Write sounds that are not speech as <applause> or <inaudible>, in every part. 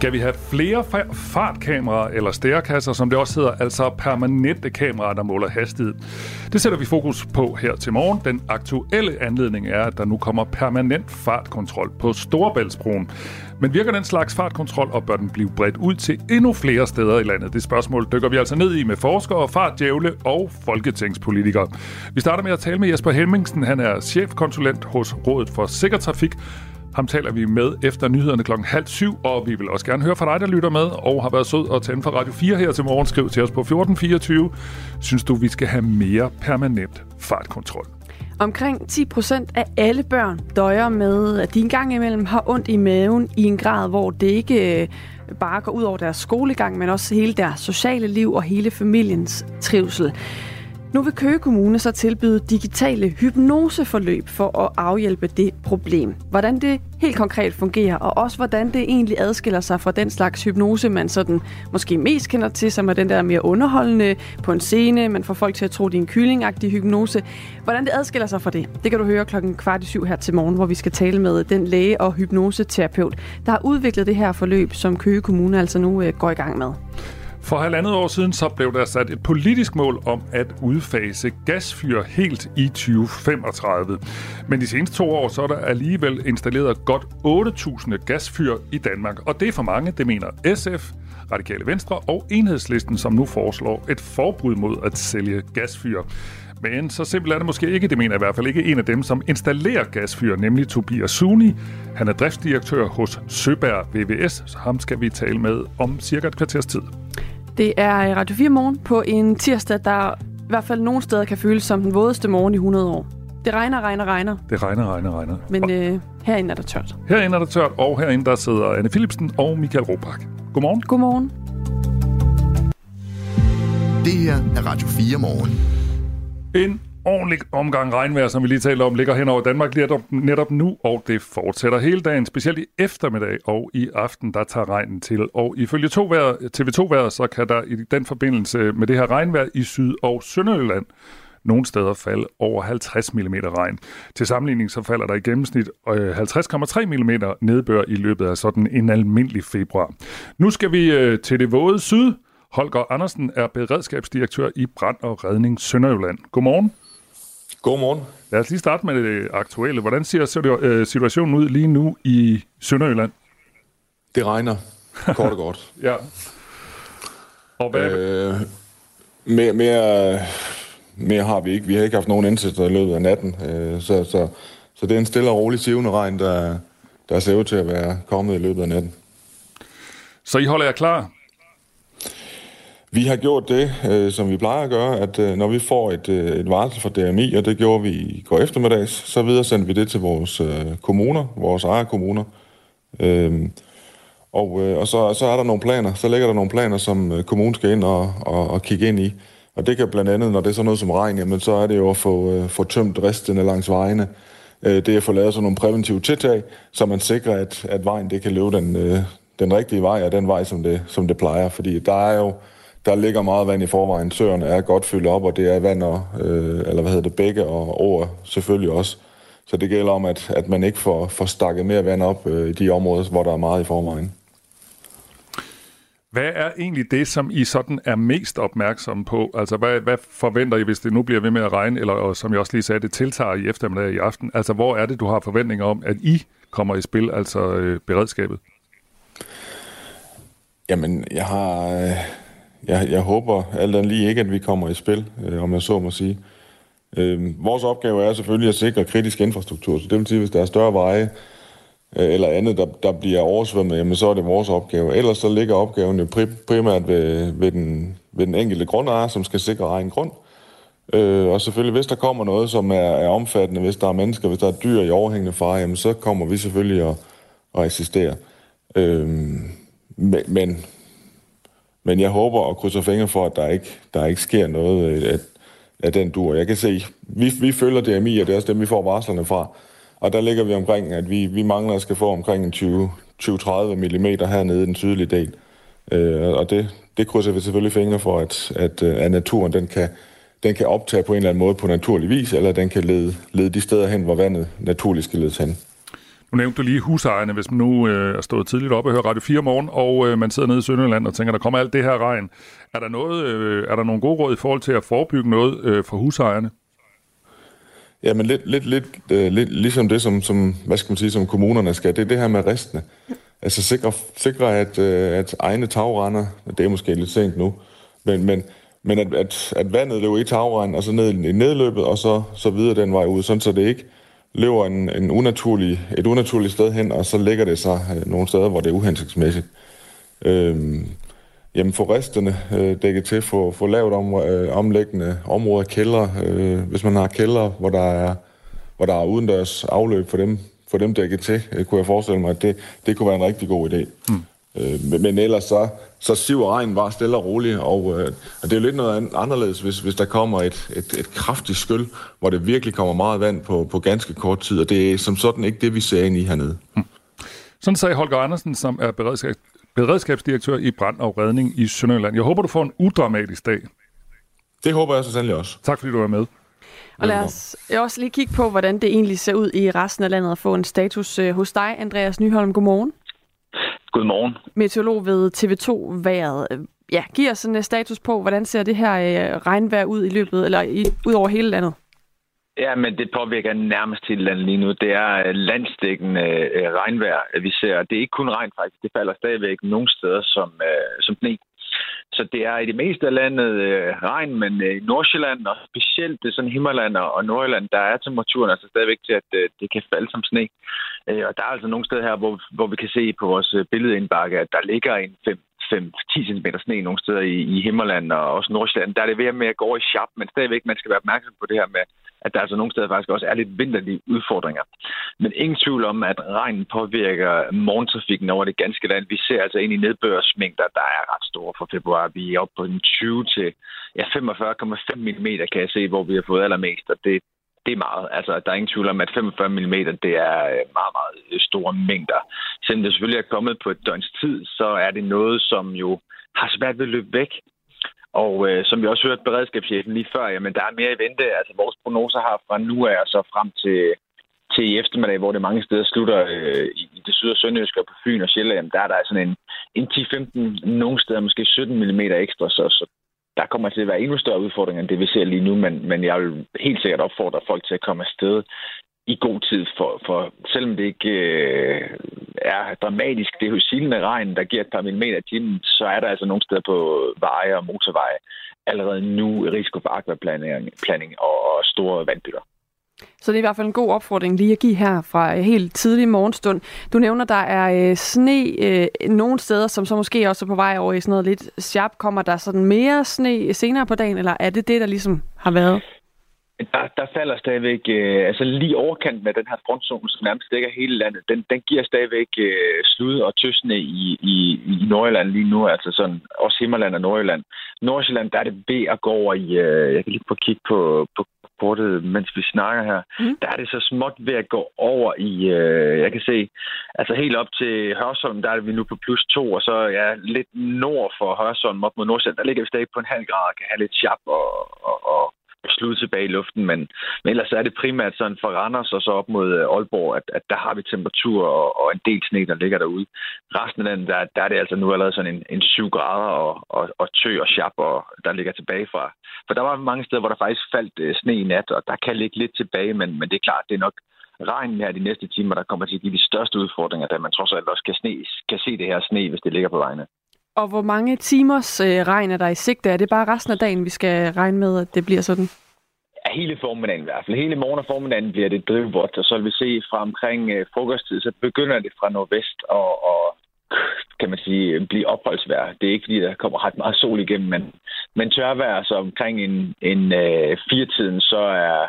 Skal vi have flere fartkameraer eller stærkasser, som det også hedder, altså permanente kameraer, der måler hastighed? Det sætter vi fokus på her til morgen. Den aktuelle anledning er, at der nu kommer permanent fartkontrol på Storebæltsbroen. Men virker den slags fartkontrol, og bør den blive bredt ud til endnu flere steder i landet? Det spørgsmål dykker vi altså ned i med forskere, fartdjævle og folketingspolitikere. Vi starter med at tale med Jesper Hemmingsen. Han er chefkonsulent hos Rådet for Sikker Trafik, ham taler vi med efter nyhederne klokken halv syv, og vi vil også gerne høre fra dig, der lytter med, og har været sød og tænde for Radio 4 her til morgen. Skriv til os på 1424. Synes du, vi skal have mere permanent fartkontrol? Omkring 10 procent af alle børn døjer med, at de engang imellem har ondt i maven i en grad, hvor det ikke øh, bare går ud over deres skolegang, men også hele deres sociale liv og hele familiens trivsel. Nu vil Køge Kommune så tilbyde digitale hypnoseforløb for at afhjælpe det problem. Hvordan det helt konkret fungerer, og også hvordan det egentlig adskiller sig fra den slags hypnose, man sådan måske mest kender til, som er den der mere underholdende på en scene, man får folk til at tro, det er en kyllingagtig hypnose. Hvordan det adskiller sig fra det, det kan du høre klokken kvart i syv her til morgen, hvor vi skal tale med den læge og hypnoseterapeut, der har udviklet det her forløb, som Køge Kommune altså nu øh, går i gang med. For halvandet år siden så blev der sat et politisk mål om at udfase gasfyr helt i 2035. Men de seneste to år så er der alligevel installeret godt 8.000 gasfyr i Danmark. Og det er for mange, det mener SF, Radikale Venstre og Enhedslisten, som nu foreslår et forbud mod at sælge gasfyr. Men så simpelt er det måske ikke, det mener i hvert fald ikke en af dem, som installerer gasfyr, nemlig Tobias Suni. Han er driftsdirektør hos Søberg VVS, så ham skal vi tale med om cirka et kvarters tid. Det er Radio 4 morgen på en tirsdag, der i hvert fald nogle steder kan føles som den vådeste morgen i 100 år. Det regner, regner, regner. Det regner, regner, regner. Men øh, herinde er der tørt. Herinde er der tørt, og herinde der sidder Anne Philipsen og Michael Robach. Godmorgen. Godmorgen. Det her er Radio 4 morgen. En ordentlig omgang regnvejr, som vi lige talte om, ligger hen over Danmark netop, netop nu, og det fortsætter hele dagen, specielt i eftermiddag og i aften, der tager regnen til. Og ifølge TV2-vejret, så kan der i den forbindelse med det her regnvejr i Syd- og Sønderjylland nogle steder falde over 50 mm regn. Til sammenligning så falder der i gennemsnit øh, 50,3 mm nedbør i løbet af sådan en almindelig februar. Nu skal vi øh, til det våde syd. Holger Andersen er beredskabsdirektør i Brand og Redning Sønderjylland. Godmorgen. Godmorgen. Lad os lige starte med det aktuelle. Hvordan ser øh, situationen ud lige nu i Sønderjylland? Det regner, kort og godt. <laughs> ja. Og hvad øh, mere, mere, mere har vi ikke. Vi har ikke haft nogen indsættelser i løbet af natten. Øh, så, så, så det er en stille og rolig sivende regn, der, der ser ud til at være kommet i løbet af natten. Så I holder jer klar vi har gjort det, øh, som vi plejer at gøre, at øh, når vi får et, øh, et varsel fra DMI, og det gjorde vi i går eftermiddags, så videre sender vi det til vores øh, kommuner, vores ejerkommuner. Øh, og, øh, og så, så er der nogle planer, så ligger der nogle planer, som øh, kommunen skal ind og, og, og kigge ind i. Og det kan blandt andet, når det er sådan noget som regn, jamen, så er det jo at få, øh, få tømt restene langs vejene. Øh, det er at få lavet sådan nogle præventive tiltag, så man sikrer, at, at vejen det kan løbe den, øh, den rigtige vej, og den vej, som det, som det plejer. Fordi der er jo der ligger meget vand i forvejen. Søerne er godt fyldt op, og det er vand og, øh, eller hvad hedder det, begge og over selvfølgelig også. Så det gælder om, at, at man ikke får, får stakket mere vand op øh, i de områder, hvor der er meget i forvejen. Hvad er egentlig det, som I sådan er mest opmærksomme på? Altså, hvad, hvad forventer I, hvis det nu bliver ved med at regne, eller og som jeg også lige sagde, det tiltager i eftermiddag i aften? Altså, hvor er det, du har forventninger om, at I kommer i spil, altså øh, beredskabet? Jamen, jeg har... Øh jeg, jeg håber alt andet lige ikke, at vi kommer i spil, øh, om jeg så må sige. Øh, vores opgave er selvfølgelig at sikre kritisk infrastruktur, så det vil sige, hvis der er større veje øh, eller andet, der, der bliver oversvømmet, jamen så er det vores opgave. Ellers så ligger opgaven jo primært ved, ved, den, ved den enkelte grundejer, som skal sikre egen grund. Øh, og selvfølgelig, hvis der kommer noget, som er, er omfattende, hvis der er mennesker, hvis der er dyr i overhængende fare, jamen så kommer vi selvfølgelig at, at eksistere. Øh, men, men men jeg håber og krydser fingre for, at der ikke, der ikke sker noget øh, af, af den dur. Jeg kan se, vi, vi følger DMI, og det er også dem, vi får varslerne fra. Og der ligger vi omkring, at vi, vi mangler at skal få omkring 20-30 mm hernede i den sydlige del. Øh, og det, det krydser vi selvfølgelig fingre for, at, at, øh, at naturen den kan, den kan optage på en eller anden måde på naturlig vis, eller den kan lede, lede de steder hen, hvor vandet naturligt skal ledes hen. Nu nævnte du lige husejerne, hvis man nu øh, er stået tidligt op og hører Radio 4 morgen, og øh, man sidder nede i Sønderjylland og tænker, der kommer alt det her regn. Er der, noget, øh, er der nogle gode råd i forhold til at forebygge noget øh, for husejerne? Ja, men lidt, lidt, lidt, øh, lidt ligesom det, som, som, hvad skal man sige, som kommunerne skal, det er det her med restene. Altså sikre, sikre at, øh, at egne tagrender, det er måske lidt sent nu, men, men, men at, at, at vandet løber i tagrenden, og så ned i nedløbet, og så, så videre den vej ud, sådan så det ikke lever en, en unaturlig, et unaturligt sted hen, og så ligger det sig øh, nogle steder, hvor det er uhensigtsmæssigt. Øhm, jamen få resterne øh, dækket til, få, få lavet om, øh, omlæggende områder, kælder, øh, hvis man har kælder, hvor der er, hvor der er udendørs afløb for dem, for dem dækket til, øh, kunne jeg forestille mig, at det, det kunne være en rigtig god idé. Mm. Øh, men, men ellers så, så siver regnen bare stille og roligt, og, øh, og det er jo lidt noget anderledes, hvis, hvis der kommer et, et, et kraftigt skyld, hvor det virkelig kommer meget vand på, på ganske kort tid, og det er som sådan ikke det, vi ser ind i hernede. Mm. Sådan sagde Holger Andersen, som er beredskab, beredskabsdirektør i brand og redning i Sønderjylland. Jeg håber, du får en udramatisk dag. Det håber jeg så sandelig også. Tak fordi du var med. Og lad os også lige kigge på, hvordan det egentlig ser ud i resten af landet og få en status øh, hos dig, Andreas Nyholm. Godmorgen. Godmorgen. Meteorolog ved TV2-været. Ja, giv os sådan en status på, hvordan ser det her øh, regnvejr ud i løbet, eller i, ud over hele landet? Ja, men det påvirker nærmest hele landet lige nu. Det er øh, landstækkende øh, regnvejr, vi ser. Det er ikke kun regn faktisk. Det falder stadigvæk nogle steder som, øh, som sne. Så det er i det meste af landet øh, regn, men øh, i Nordsjælland og specielt det sådan Himmerland og Nordjylland, der er temperaturen altså stadigvæk til, at øh, det kan falde som sne. Øh, og der er altså nogle steder her, hvor, hvor vi kan se på vores øh, billedindbakke, at der ligger en 5 5-10 cm sne nogle steder i, i Himmerland og også Nordsjælland. Der er det ved med at gå over i sharp, men stadigvæk man skal være opmærksom på det her med, at der altså nogle steder faktisk også er lidt vinterlige udfordringer. Men ingen tvivl om, at regnen påvirker morgentrafikken over det ganske land. Vi ser altså ind i nedbørsmængder, der er ret store for februar. Vi er oppe på den 20 til ja, 45,5 mm, kan jeg se, hvor vi har fået allermest, og det, det er meget. Altså, der er ingen tvivl om, at 45 mm, det er øh, meget, meget øh, store mængder. Selvom det selvfølgelig er kommet på et døgns tid, så er det noget, som jo har svært ved at løbe væk. Og øh, som vi også hørte beredskabschefen lige før, jamen der er mere i vente. Altså vores prognoser har fra nu af så frem til, til i eftermiddag, hvor det mange steder slutter øh, i det syd- og sønderjyske og på Fyn og Sjælland, der er der altså sådan en, en 10-15, nogle steder måske 17 mm ekstra, så, så der kommer til at være endnu større udfordringer, end det vi ser lige nu, men, men jeg vil helt sikkert opfordre folk til at komme afsted i god tid, for, for selvom det ikke øh, er dramatisk, det er jo silende regn, der giver et par millimeter i timen, så er der altså nogle steder på veje og motorveje allerede nu risiko for akvaplanning og, og store vandbytter. Så det er i hvert fald en god opfordring lige at give her fra øh, helt tidlig morgenstund. Du nævner, der er øh, sne øh, nogle steder, som så måske også er på vej over i sådan noget lidt sharp. Kommer der sådan mere sne senere på dagen, eller er det det, der ligesom har været? Der, der falder stadigvæk, øh, altså lige overkanten af den her frontzone, som nærmest dækker hele landet, den, den giver stadigvæk øh, slud og tøsne i, i, i Nordjylland lige nu, altså sådan også Himmerland og Nordjylland. Nordsjælland, der er det ved at gå over i, øh, jeg kan lige prøve at kigge på, på kortet, mens vi snakker her, mm. der er det så småt ved at gå over i, øh, jeg kan se, altså helt op til Hørsholm, der er vi nu på plus to, og så ja, lidt nord for Hørsholm op mod Nordsjælland, der ligger vi stadig på en halv grad og kan have lidt chap og, og, og slud tilbage i luften, men, men ellers er det primært sådan for Randers og så op mod øh, Aalborg, at, at der har vi temperatur og, og en del sne, der ligger derude. Resten af landet, der, der er det altså nu allerede sådan en, en 7 grader og, og, og tø og chap, og der ligger tilbage fra. For der var mange steder, hvor der faktisk faldt øh, sne i nat, og der kan ligge lidt tilbage, men, men det er klart, det er nok regnen her de næste timer, der kommer til at give de største udfordringer, da man trods alt også kan, sne, kan se det her sne, hvis det ligger på vejene. Og hvor mange timers øh, regn er der i sigte? Er det bare resten af dagen, vi skal regne med, at det bliver sådan? Ja, hele formiddagen i hvert fald. Hele morgen og formiddagen bliver det drivvådt, og så vil vi se fra omkring øh, frokosttid, så begynder det fra nordvest og, og kan man sige, blive opholdsvejr. Det er ikke, fordi der kommer ret meget sol igennem, men, men tørvejr, så omkring en, en øh, firetiden, så er,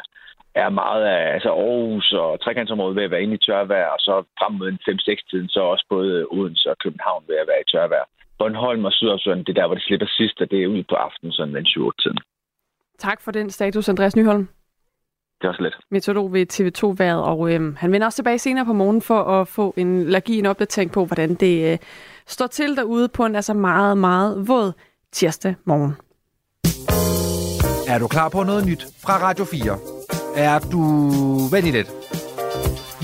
er meget af altså Aarhus og trekantsområdet ved at være inde i tørvejr, og så frem mod en 5-6-tiden, så også både Odense og København ved at være i tørvejr. Bornholm og Sydhavsøen, det er der, hvor det slipper sidst, og det er ude på aftenen, sådan den 7 tiden Tak for den status, Andreas Nyholm. det er også let. Meteorolog ved TV2-været, og øhm, han vender også tilbage senere på morgen for at få en, give en opdatering på, hvordan det øh, står til derude på en altså meget, meget våd tirsdag morgen. Er du klar på noget nyt fra Radio 4? Er du... Vent lidt.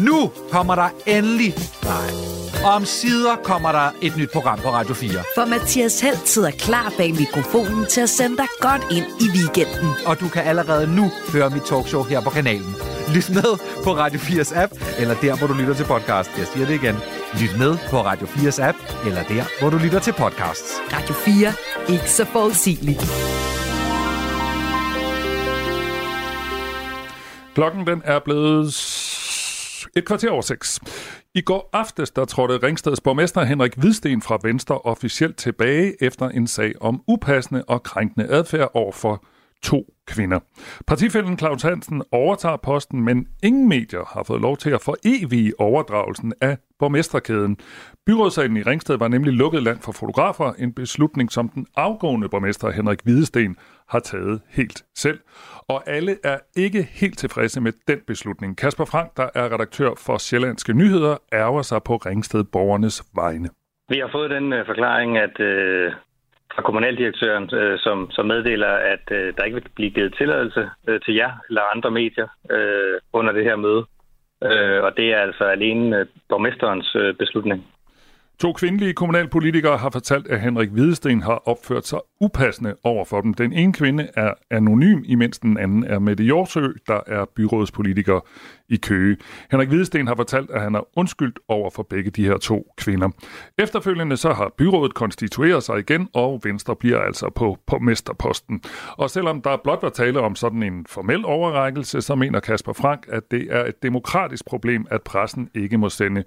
Nu kommer der endelig... Nej. Om sider kommer der et nyt program på Radio 4. For Mathias Helt sidder klar bag mikrofonen til at sende dig godt ind i weekenden. Og du kan allerede nu høre mit talkshow her på kanalen. Lyt med på Radio 4's app, eller der, hvor du lytter til podcast. Jeg siger det igen. Lyt med på Radio 4's app, eller der, hvor du lytter til podcasts. Radio 4. Ikke så forudsigeligt. Klokken den er blevet et kvarter over seks. I går aftes der trådte Ringsteds borgmester Henrik Hvidsten fra Venstre officielt tilbage efter en sag om upassende og krænkende adfærd over for to kvinder. Partifælden Claus Hansen overtager posten, men ingen medier har fået lov til at forevige overdragelsen af borgmesterkæden. Byrådssalen i Ringsted var nemlig lukket land for fotografer, en beslutning, som den afgående borgmester Henrik Hvidesten har taget helt selv. Og alle er ikke helt tilfredse med den beslutning. Kasper Frank, der er redaktør for Sjællandske Nyheder, ærger sig på Ringsted Borgernes vegne. Vi har fået den øh, forklaring, at øh, fra kommunaldirektøren, øh, som, som meddeler, at øh, der ikke vil blive givet tilladelse øh, til jer eller andre medier øh, under det her møde. Øh, og det er altså alene øh, borgmesterens øh, beslutning. To kvindelige kommunalpolitikere har fortalt, at Henrik Hvidesten har opført sig upassende over for dem. Den ene kvinde er anonym, imens den anden er Mette Jorsø, der er byrådspolitiker i Køge. Henrik Hvidesten har fortalt, at han er undskyldt over for begge de her to kvinder. Efterfølgende så har byrådet konstitueret sig igen, og Venstre bliver altså på, på mesterposten. Og selvom der blot var tale om sådan en formel overrækkelse, så mener Kasper Frank, at det er et demokratisk problem, at pressen ikke må sende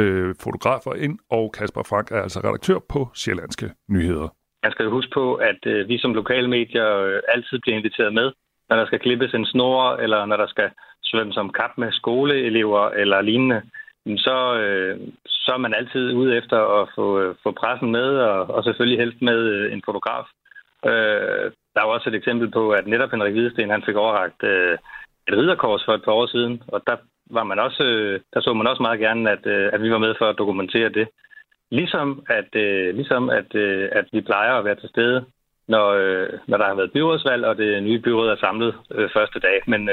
øh, fotografer ind, og Kasper Frank er altså redaktør på Sjællandske Nyheder. Man skal jo huske på, at øh, vi som lokalmedier øh, altid bliver inviteret med, når der skal klippes en snor, eller når der skal svømmes om kap med skoleelever eller lignende. Så, øh, så er man altid ude efter at få, øh, få pressen med, og, og selvfølgelig helst med øh, en fotograf. Øh, der er jo også et eksempel på, at netop Henrik Hvidesten han fik overragt øh, et ridderkors for et par år siden, og der var man også, øh, der så man også meget gerne, at, øh, at vi var med for at dokumentere det. Ligesom at, øh, ligesom at, at vi plejer at være til stede, når, når der har været byrådsvalg, og det nye byråd er samlet første dag. Men,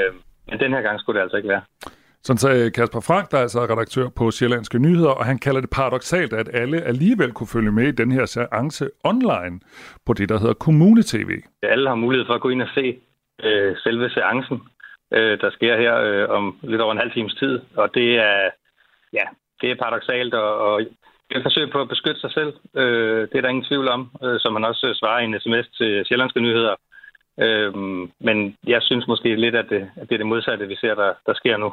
men den her gang skulle det altså ikke være. Sådan sagde Kasper Frank, der er altså redaktør på Sjællandske Nyheder, og han kalder det paradoxalt, at alle alligevel kunne følge med i den her seance online på det, der hedder Kommune-TV. Alle har mulighed for at gå ind og se øh, selve seancen, øh, der sker her øh, om lidt over en halv times tid. Og det er, ja, det er paradoxalt, og, og et forsøg på at beskytte sig selv. Øh, det er der ingen tvivl om, øh, som man også øh, svarer i en sms til Sjællandske Nyheder. Øh, men jeg synes måske lidt, at det, at det er det modsatte, vi ser, der, der sker nu.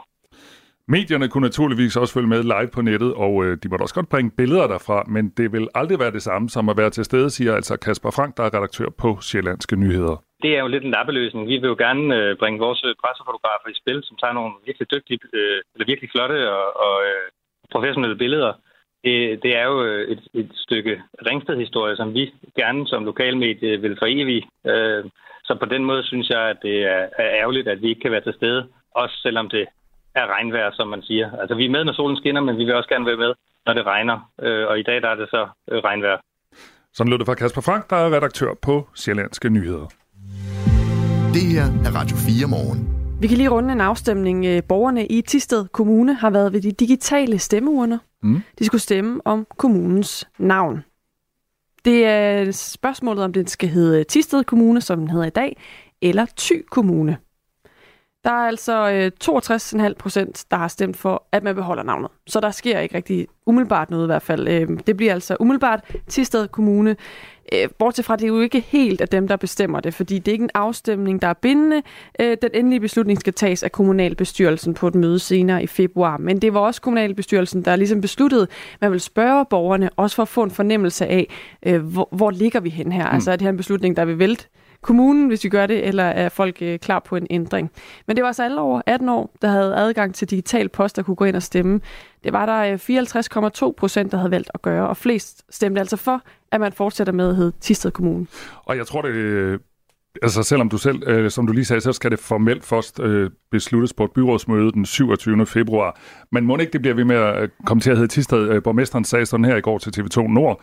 Medierne kunne naturligvis også følge med live på nettet, og øh, de måtte også godt bringe billeder derfra, men det vil aldrig være det samme som at være til stede, siger altså Kasper Frank, der er redaktør på Sjællandske Nyheder. Det er jo lidt en lappeløsning. Vi vil jo gerne øh, bringe vores øh, pressefotografer i spil, som tager nogle virkelig dygtige, øh, eller virkelig flotte og, og øh, professionelle billeder. Det, det er jo øh, et, et stykke Ringsted-historie, som vi gerne som lokalmedie vil forevige. Øh, så på den måde synes jeg, at det er, er ærgerligt, at vi ikke kan være til stede, også selvom det er regnvejr, som man siger. Altså, vi er med, når solen skinner, men vi vil også gerne være med, når det regner. Øh, og i dag der er det så øh, regnvejr. Sådan lød det fra Kasper Frank, der er redaktør på Sjællandske Nyheder. Det her er Radio 4 morgen. Vi kan lige runde en afstemning. Øh, Borgerne i Tisted Kommune har været ved de digitale stemmeurner. Mm. De skulle stemme om kommunens navn. Det er spørgsmålet, om den skal hedde Tisted Kommune, som den hedder i dag, eller Thy Kommune. Der er altså øh, 62,5 procent, der har stemt for, at man beholder navnet. Så der sker ikke rigtig umiddelbart noget i hvert fald. Øh, det bliver altså umiddelbart Tisted Kommune. Øh, bortset fra, det er jo ikke helt af dem, der bestemmer det, fordi det er ikke en afstemning, der er bindende. Øh, den endelige beslutning skal tages af kommunalbestyrelsen på et møde senere i februar. Men det var også kommunalbestyrelsen, der ligesom besluttede, man vil spørge borgerne, også for at få en fornemmelse af, øh, hvor, hvor ligger vi hen her? Mm. Altså er det her en beslutning, der vil vælte kommunen, hvis vi gør det, eller er folk øh, klar på en ændring? Men det var altså alle over 18 år, der havde adgang til digital post, der kunne gå ind og stemme. Det var der øh, 54,2 procent, der havde valgt at gøre, og flest stemte altså for, at man fortsætter med at hedde Tisted Kommune. Og jeg tror, det øh, Altså selvom du selv, øh, som du lige sagde, så skal det formelt først øh, besluttes på et byrådsmøde den 27. februar. Men må ikke det bliver vi med at øh, komme til at hedde Tisted. Øh, borgmesteren sagde sådan her i går til TV2 Nord.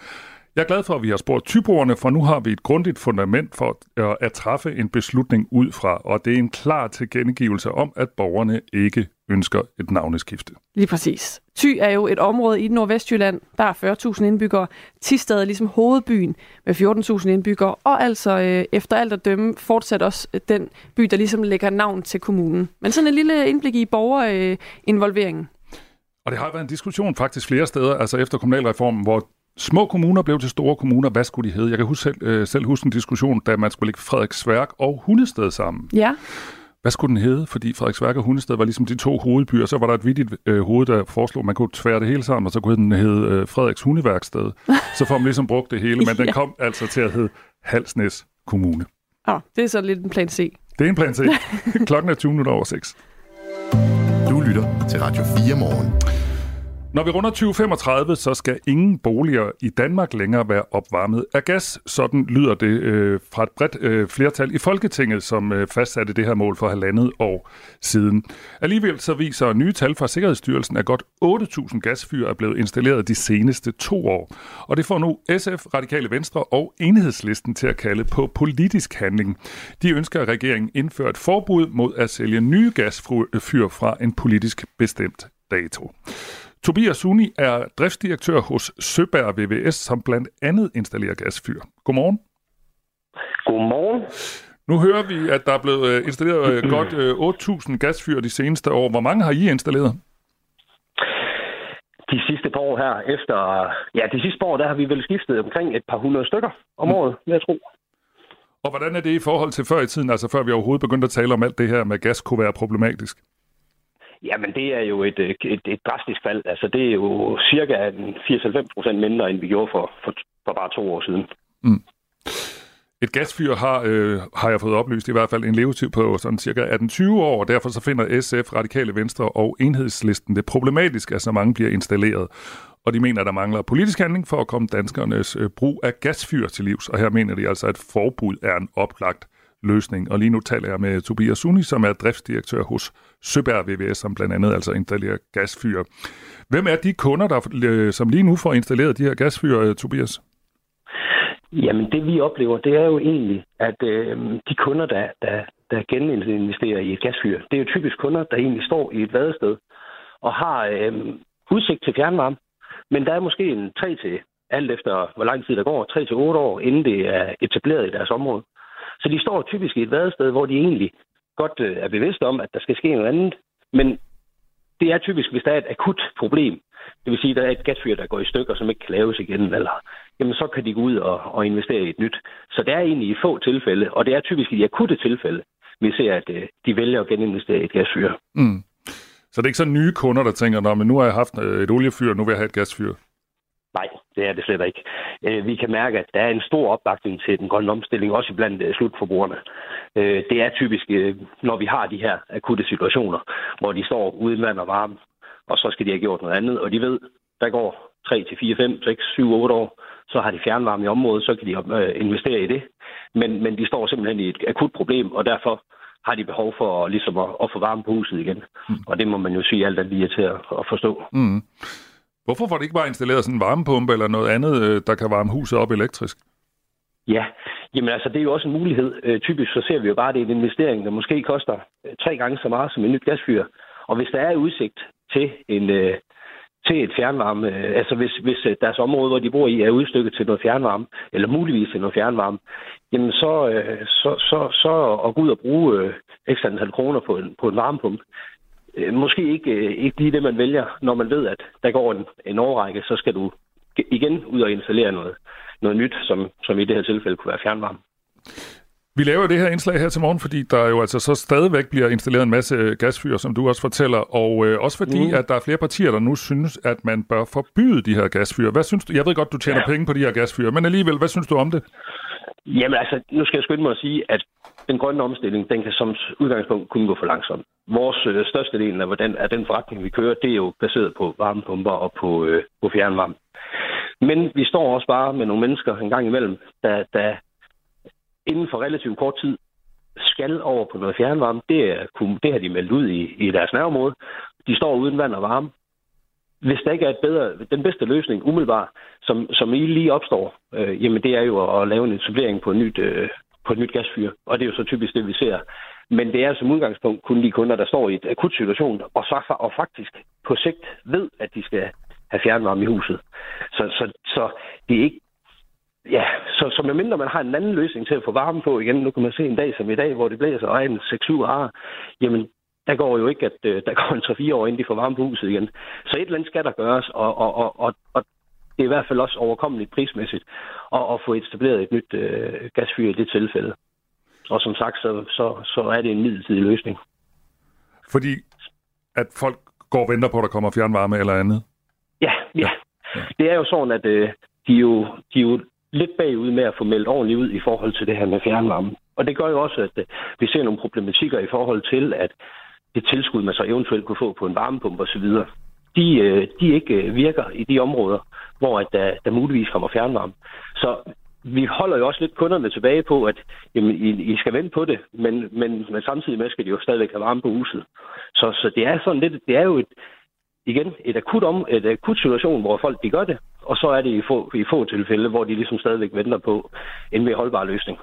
Jeg er glad for, at vi har spurgt tyboerne, for nu har vi et grundigt fundament for øh, at træffe en beslutning ud fra, og det er en klar tilkendegivelse om, at borgerne ikke ønsker et navneskifte. Lige præcis. Thy er jo et område i Nordvestjylland. Der er 40.000 indbyggere. Tisted er ligesom hovedbyen med 14.000 indbyggere. Og altså øh, efter alt at dømme fortsat også den by, der ligesom lægger navn til kommunen. Men sådan et lille indblik i borgerinvolveringen. Og det har været en diskussion faktisk flere steder, altså efter kommunalreformen, hvor Små kommuner blev til store kommuner. Hvad skulle de hedde? Jeg kan huske selv, øh, selv huske en diskussion, da man skulle lægge Frederiksværk og Hundested sammen. Ja. Hvad skulle den hedde? Fordi Frederiksværk og Hundested var ligesom de to hovedbyer. Så var der et vidigt øh, hoved, der foreslog, at man kunne tvære det hele sammen, og så kunne den hedde øh, Frederiks Hundeværksted. så får man ligesom brugt det hele, men <laughs> den kom altså til at hedde Halsnæs Kommune. Ja, oh, det er så lidt en plan C. Det er en plan C. <laughs> Klokken er 20 minutter over 6. Du lytter til Radio 4 morgen. Når vi runder 2035, så skal ingen boliger i Danmark længere være opvarmet af gas. Sådan lyder det øh, fra et bredt øh, flertal i Folketinget, som øh, fastsatte det her mål for halvandet år siden. Alligevel så viser nye tal fra Sikkerhedsstyrelsen, at godt 8.000 gasfyr er blevet installeret de seneste to år. Og det får nu SF, Radikale Venstre og Enhedslisten til at kalde på politisk handling. De ønsker, at regeringen indfører et forbud mod at sælge nye gasfyr fra en politisk bestemt dato. Tobias Suni er driftsdirektør hos Søberg VVS, som blandt andet installerer gasfyr. Godmorgen. Godmorgen. Nu hører vi, at der er blevet øh, installeret øh, <clears throat> godt 8.000 øh, gasfyr de seneste år. Hvor mange har I installeret? De sidste par år her, efter... Ja, de sidste par år, der har vi vel skiftet omkring et par hundrede stykker om mm. året, vil jeg tro. Og hvordan er det i forhold til før i tiden, altså før vi overhovedet begyndte at tale om alt det her med gas kunne være problematisk? Jamen, det er jo et, et, et drastisk fald. Altså, det er jo cirka 80-90 procent mindre, end vi gjorde for, for, for bare to år siden. Mm. Et gasfyr har, øh, har jeg fået oplyst i hvert fald en levetid på sådan cirka 18-20 år, og derfor så finder SF, Radikale Venstre og Enhedslisten det problematisk, at så mange bliver installeret. Og de mener, at der mangler politisk handling for at komme danskernes øh, brug af gasfyr til livs. Og her mener de altså, at forbud er en oplagt løsning. Og lige nu taler jeg med Tobias Suni, som er driftsdirektør hos Søberg VVS, som blandt andet altså installerer gasfyr. Hvem er de kunder, der, øh, som lige nu får installeret de her gasfyr, øh, Tobias? Jamen, det vi oplever, det er jo egentlig, at øh, de kunder, der, der, der geninvesterer i et gasfyr, det er jo typisk kunder, der egentlig står i et vadested og har øh, udsigt til fjernvarme, men der er måske en 3 til, alt efter hvor lang tid der går, 3 til 8 år, inden det er etableret i deres område. Så de står typisk i et vadested, hvor de egentlig godt øh, er bevidste om, at der skal ske noget andet. Men det er typisk, hvis der er et akut problem, det vil sige, at der er et gasfyr, der går i stykker, som ikke kan laves igen, eller, jamen så kan de gå ud og, og investere i et nyt. Så det er egentlig i få tilfælde, og det er typisk i de akutte tilfælde, vi ser, at øh, de vælger at geninvestere i et gasfyr. Mm. Så det er ikke så nye kunder, der tænker, men nu har jeg haft øh, et oliefyr, nu vil jeg have et gasfyr. Nej, det er det slet ikke. Øh, vi kan mærke, at der er en stor opbakning til den grønne omstilling, også blandt øh, slutforbrugerne. Øh, det er typisk, når vi har de her akutte situationer, hvor de står uden vand og varme, og så skal de have gjort noget andet, og de ved, der går 3 til 4, 5, 6, 7, 8 år, så har de fjernvarme i området, så kan de investere i det. Men, men de står simpelthen i et akut problem, og derfor har de behov for ligesom at, at få varme på huset igen. Mm. Og det må man jo sige alt er lige til at, at forstå. Mm. Hvorfor får det ikke bare installeret sådan en varmepumpe eller noget andet, øh, der kan varme huset op elektrisk? Ja, jamen altså det er jo også en mulighed. Øh, typisk så ser vi jo bare, at det er en investering, der måske koster øh, tre gange så meget som en nyt gasfyr. Og hvis der er udsigt til en, øh, til et fjernvarme, altså hvis, hvis deres område, hvor de bor i, er udstykket til noget fjernvarme, eller muligvis til noget fjernvarme, jamen så, så, så, så at gå ud og bruge ekstra antal kroner på en, på en varmepumpe, øh, måske ikke, øh, ikke lige det, man vælger, når man ved, at der går en, en årrække, så skal du igen ud og installere noget, noget nyt, som, som i det her tilfælde kunne være fjernvarme. Vi laver det her indslag her til morgen, fordi der jo altså så stadigvæk bliver installeret en masse gasfyr, som du også fortæller, og øh, også fordi, mm. at der er flere partier, der nu synes, at man bør forbyde de her gasfyr. Hvad synes du? Jeg ved godt, du tjener ja. penge på de her gasfyr, men alligevel, hvad synes du om det? Jamen altså, nu skal jeg skynde mig at sige, at den grønne omstilling, den kan som udgangspunkt kunne gå for langsomt. Vores øh, største del af, hvordan, af den forretning, vi kører, det er jo baseret på varmepumper og på, øh, på fjernvarme. Men vi står også bare med nogle mennesker en gang imellem, der, der inden for relativt kort tid skal over på noget fjernvarme. Det, er, det har de meldt ud i, i deres nærområde. De står uden vand og varme. Hvis der ikke er et bedre, den bedste løsning umiddelbart, som, som I lige opstår, øh, jamen det er jo at, at lave en etablering på, et nyt, øh, på et nyt gasfyr. Og det er jo så typisk det, vi ser. Men det er som udgangspunkt kun de kunder, der står i et akut situation, og, så, og faktisk på sigt ved, at de skal have fjernvarme i huset. Så, så, så det er ikke Ja, så, så medmindre man har en anden løsning til at få varme på igen, nu kan man se en dag som i dag, hvor det blæser og en 6-7 grader, jamen der går jo ikke, at øh, der går en 3-4 år, inden de får varme på huset igen. Så et eller andet skal der gøres, og, og, og, og, og det er i hvert fald også overkommeligt prismæssigt at, at få etableret et nyt øh, gasfyr i det tilfælde. Og som sagt, så, så, så er det en midlertidig løsning. Fordi at folk går og venter på, at der kommer fjernvarme eller andet? Ja, ja. ja. Det er jo sådan, at øh, de, er jo, de er jo lidt bagud med at få meldt ordentligt ud i forhold til det her med fjernvarme. Og det gør jo også, at øh, vi ser nogle problematikker i forhold til, at det tilskud, man så eventuelt kunne få på en varmepumpe osv., de, øh, de ikke øh, virker i de områder, hvor at der, der muligvis kommer fjernvarme. Så vi holder jo også lidt kunderne tilbage på, at jamen, I, I skal vente på det, men, men, men samtidig med skal de jo stadigvæk have varme på huset. Så, så det er sådan lidt, det er jo et, igen et akut, om, et akut situation, hvor folk de gør det, og så er det i få, i få tilfælde, hvor de ligesom stadigvæk venter på en mere holdbar løsning.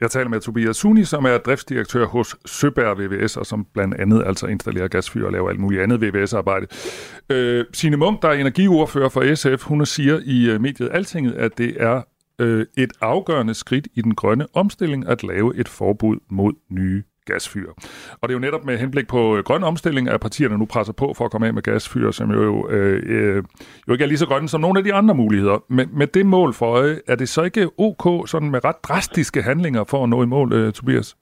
Jeg taler med Tobias Suni, som er driftsdirektør hos Søberg VVS, og som blandt andet altså installerer gasfyr og laver alt muligt andet VVS-arbejde. Øh, Signe Munk, der er energiordfører for SF, hun siger i øh, mediet Altinget, at det er øh, et afgørende skridt i den grønne omstilling at lave et forbud mod nye gasfyr. Og det er jo netop med henblik på øh, grøn omstilling, at partierne nu presser på for at komme af med gasfyr, som jo, øh, øh, jo ikke er lige så grønne som nogle af de andre muligheder. Men med det mål for øje, er det så ikke ok sådan med ret drastiske handlinger for at nå i mål, øh, Tobias?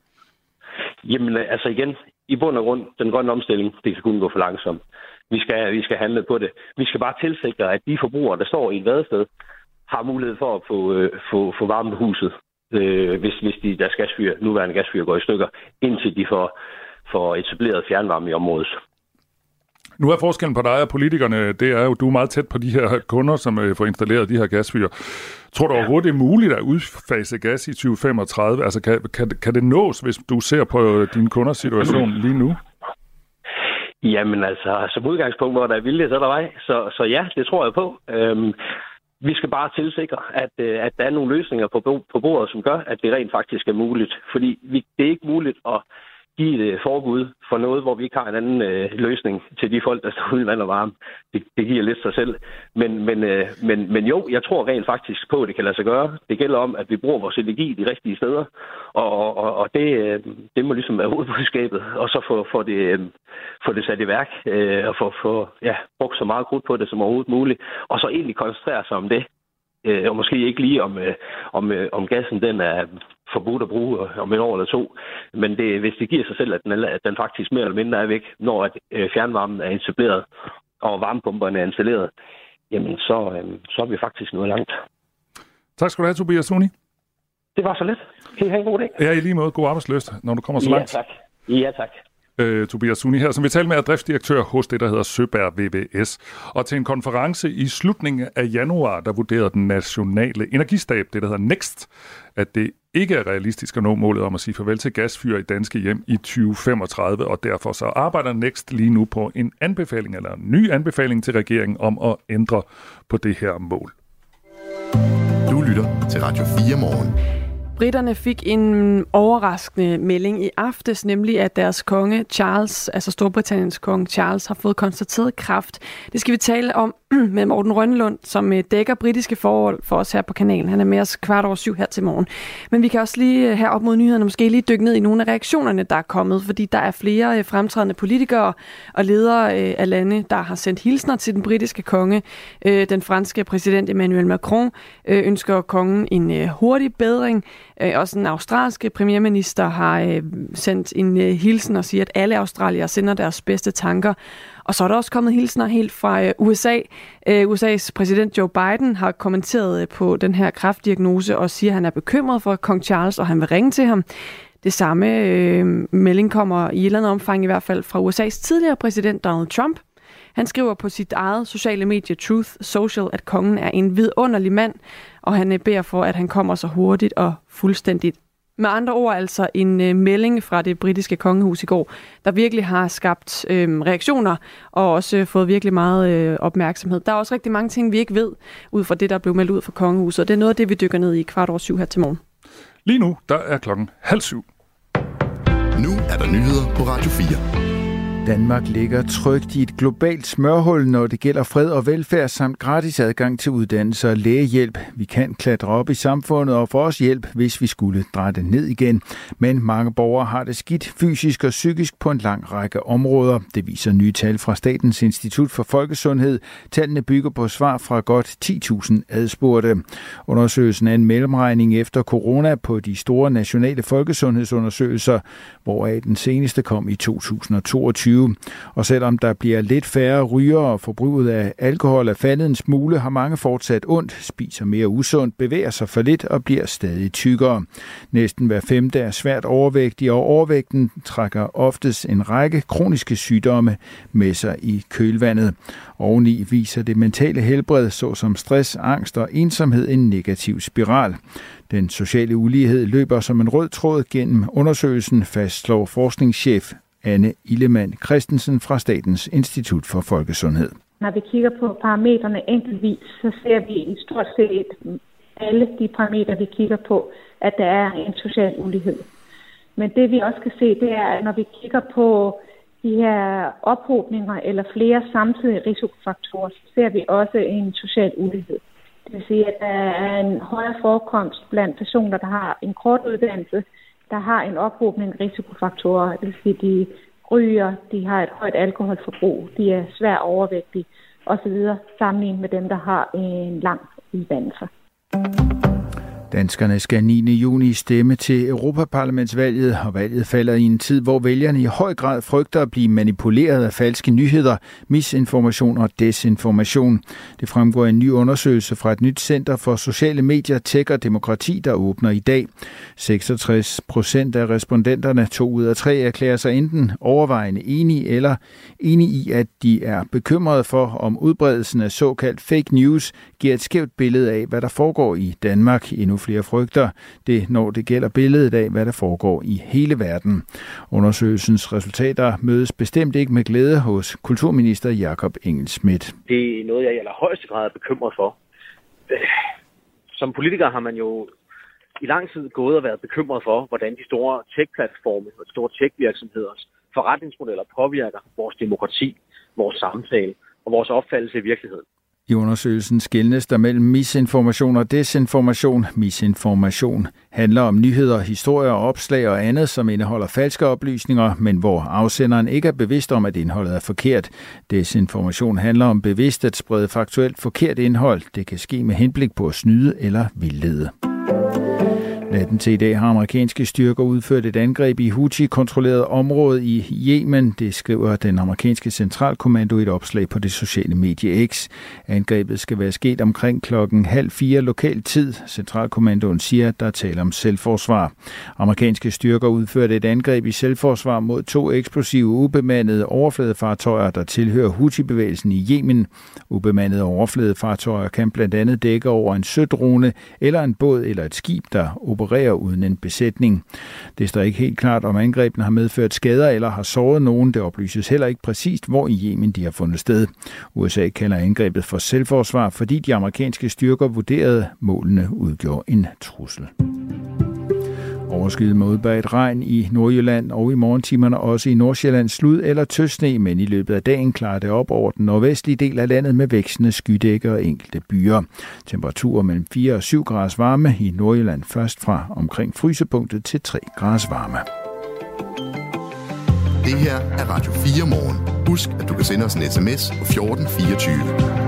Jamen øh, altså igen, i bund og grund, den grønne omstilling, det kan kun gå for langsomt. Vi skal, vi skal handle på det. Vi skal bare tilsikre, at de forbrugere, der står i et vadested, har mulighed for at få, øh, få, få varme på huset øh, hvis, hvis de, deres gasfyr, nuværende gasfyr går i stykker, indtil de får, får etableret fjernvarme i området. Nu er forskellen på dig og politikerne, det er jo, du er meget tæt på de her kunder, som øh, får installeret de her gasfyr. Tror du ja. overhovedet, det er muligt at udfase gas i 2035? Altså, kan, kan, kan det nås, hvis du ser på øh, din kunders situation lige nu? Jamen altså, som udgangspunkt, hvor der er vilje, så er der vej. Så, så ja, det tror jeg på. Øhm, vi skal bare tilsikre, at, øh, at der er nogle løsninger på, på bordet, som gør, at det rent faktisk er muligt. Fordi vi, det er ikke muligt at give et øh, forbud for noget, hvor vi ikke har en anden øh, løsning til de folk, der står uden vand og varme. Det, det giver lidt sig selv. Men, men, øh, men, men jo, jeg tror rent faktisk på, at det kan lade sig gøre. Det gælder om, at vi bruger vores energi de rigtige steder, og, og, og det, øh, det må ligesom være hovedbudskabet, og så få, få, det, øh, få det sat i værk, øh, og få, få ja, brugt så meget krudt på det som overhovedet muligt, og så egentlig koncentrere sig om det, øh, og måske ikke lige om, øh, om, øh, om gassen den er forbudt at bruge om en år eller to. Men det, hvis det giver sig selv, at den, at den faktisk mere eller mindre er væk, når at, øh, fjernvarmen er etableret og varmepumperne er installeret, jamen så, øh, så er vi faktisk nået langt. Tak skal du have, Tobias Suni. Det var så lidt. Kan I have en god dag? Ja, i lige måde. God arbejdsløst, når du kommer så langt. Ja, tak. Ja, tak øh, Tobias Suni her, som vi taler med er driftsdirektør hos det, der hedder Søberg VVS. Og til en konference i slutningen af januar, der vurderede den nationale energistab, det der hedder NEXT, at det ikke er realistisk at nå målet om at sige farvel til gasfyr i danske hjem i 2035, og derfor så arbejder Next lige nu på en anbefaling, eller en ny anbefaling til regeringen om at ændre på det her mål. Du lytter til Radio 4 morgen. Britterne fik en overraskende melding i aftes, nemlig at deres konge Charles, altså Storbritanniens konge Charles, har fået konstateret kræft. Det skal vi tale om <clears throat> med Morten Rønnelund, som øh, dækker britiske forhold for os her på kanalen. Han er med os kvart over syv her til morgen. Men vi kan også lige øh, her op mod nyhederne måske lige dykke ned i nogle af reaktionerne, der er kommet, fordi der er flere øh, fremtrædende politikere og ledere af lande, der har sendt hilsner til den britiske konge. Den franske præsident Emmanuel Macron ønsker kongen en hurtig bedring. Også den australske premierminister har sendt en hilsen og siger, at alle australier sender deres bedste tanker. Og så er der også kommet hilsner helt fra øh, USA. Øh, USA's præsident Joe Biden har kommenteret øh, på den her kraftdiagnose og siger, at han er bekymret for kong Charles, og han vil ringe til ham. Det samme øh, melding kommer i et eller andet omfang i hvert fald fra USA's tidligere præsident Donald Trump. Han skriver på sit eget sociale medie Truth Social, at kongen er en vidunderlig mand, og han øh, beder for, at han kommer så hurtigt og fuldstændigt med andre ord altså en øh, melding fra det britiske kongehus i går, der virkelig har skabt øh, reaktioner og også øh, fået virkelig meget øh, opmærksomhed. Der er også rigtig mange ting, vi ikke ved ud fra det, der blev meldt ud fra kongehuset, og det er noget af det, vi dykker ned i kvart over syv her til morgen. Lige nu, der er klokken halv syv. Nu er der nyheder på Radio 4. Danmark ligger trygt i et globalt smørhul, når det gælder fred og velfærd samt gratis adgang til uddannelse og lægehjælp. Vi kan klatre op i samfundet og få os hjælp, hvis vi skulle dreje ned igen. Men mange borgere har det skidt fysisk og psykisk på en lang række områder. Det viser nye tal fra Statens Institut for Folkesundhed. Tallene bygger på svar fra godt 10.000 adspurgte. Undersøgelsen er en mellemregning efter corona på de store nationale folkesundhedsundersøgelser, hvoraf den seneste kom i 2022. 2020. Og selvom der bliver lidt færre ryger og forbruget af alkohol er faldet en smule, har mange fortsat ondt, spiser mere usundt, bevæger sig for lidt og bliver stadig tykkere. Næsten hver femte er svært overvægtig, og overvægten trækker oftest en række kroniske sygdomme med sig i kølvandet. Oveni viser det mentale helbred, såsom stress, angst og ensomhed, en negativ spiral. Den sociale ulighed løber som en rød tråd gennem undersøgelsen, fastslår forskningschef Anne Illemann Christensen fra Statens Institut for Folkesundhed. Når vi kigger på parametrene enkeltvis, så ser vi i stort set alle de parametre, vi kigger på, at der er en social ulighed. Men det vi også kan se, det er, at når vi kigger på de her ophobninger eller flere samtidige risikofaktorer, så ser vi også en social ulighed. Det vil sige, at der er en højere forekomst blandt personer, der har en kort uddannelse, der har en ophobning af risikofaktorer. Det vil sige, de ryger, de har et højt alkoholforbrug, de er svært overvægtige osv. sammenlignet med dem, der har en lang uddannelse. Danskerne skal 9. juni stemme til Europaparlamentsvalget, og valget falder i en tid, hvor vælgerne i høj grad frygter at blive manipuleret af falske nyheder, misinformation og desinformation. Det fremgår en ny undersøgelse fra et nyt center for sociale medier, tech og demokrati, der åbner i dag. 66 procent af respondenterne, to ud af tre, erklærer sig enten overvejende enige eller enige i, at de er bekymrede for, om udbredelsen af såkaldt fake news giver et skævt billede af, hvad der foregår i Danmark. Endnu flere frygter det, når det gælder billedet af, hvad der foregår i hele verden. Undersøgelsens resultater mødes bestemt ikke med glæde hos kulturminister Jakob Engelsmidt. Det er noget, jeg i allerhøjeste grad er bekymret for. Som politiker har man jo i lang tid gået og været bekymret for, hvordan de store tech-platforme og de store tech-virksomheders forretningsmodeller påvirker vores demokrati, vores samtale og vores opfattelse af virkeligheden. I undersøgelsen skældnes der mellem misinformation og desinformation. Misinformation handler om nyheder, historier, opslag og andet, som indeholder falske oplysninger, men hvor afsenderen ikke er bevidst om, at indholdet er forkert. Desinformation handler om bevidst at sprede faktuelt forkert indhold. Det kan ske med henblik på at snyde eller vildlede. Natten til i dag har amerikanske styrker udført et angreb i Houthi-kontrolleret område i Yemen. Det skriver den amerikanske centralkommando i et opslag på det sociale medie X. Angrebet skal være sket omkring klokken halv fire lokal tid. Centralkommandoen siger, at der taler om selvforsvar. Amerikanske styrker udførte et angreb i selvforsvar mod to eksplosive ubemandede overfladefartøjer, der tilhører Houthi-bevægelsen i Yemen. Ubemandede overfladefartøjer kan blandt andet dække over en sødrone eller en båd eller et skib, der opererer uden en besætning. Det står ikke helt klart, om angrebene har medført skader eller har såret nogen. Det oplyses heller ikke præcist, hvor i Yemen de har fundet sted. USA kalder angrebet for selvforsvar, fordi de amerikanske styrker vurderede, målene udgjorde en trussel. Overskyet mod et regn i Nordjylland og i morgentimerne også i Nordsjælland slud eller tøsne, men i løbet af dagen klarer det op over den nordvestlige del af landet med vækstende skydækker og enkelte byer. Temperaturer mellem 4 og 7 grader varme i Nordjylland først fra omkring frysepunktet til 3 grader varme. Det her er Radio 4 morgen. Husk, at du kan sende os en sms på 1424.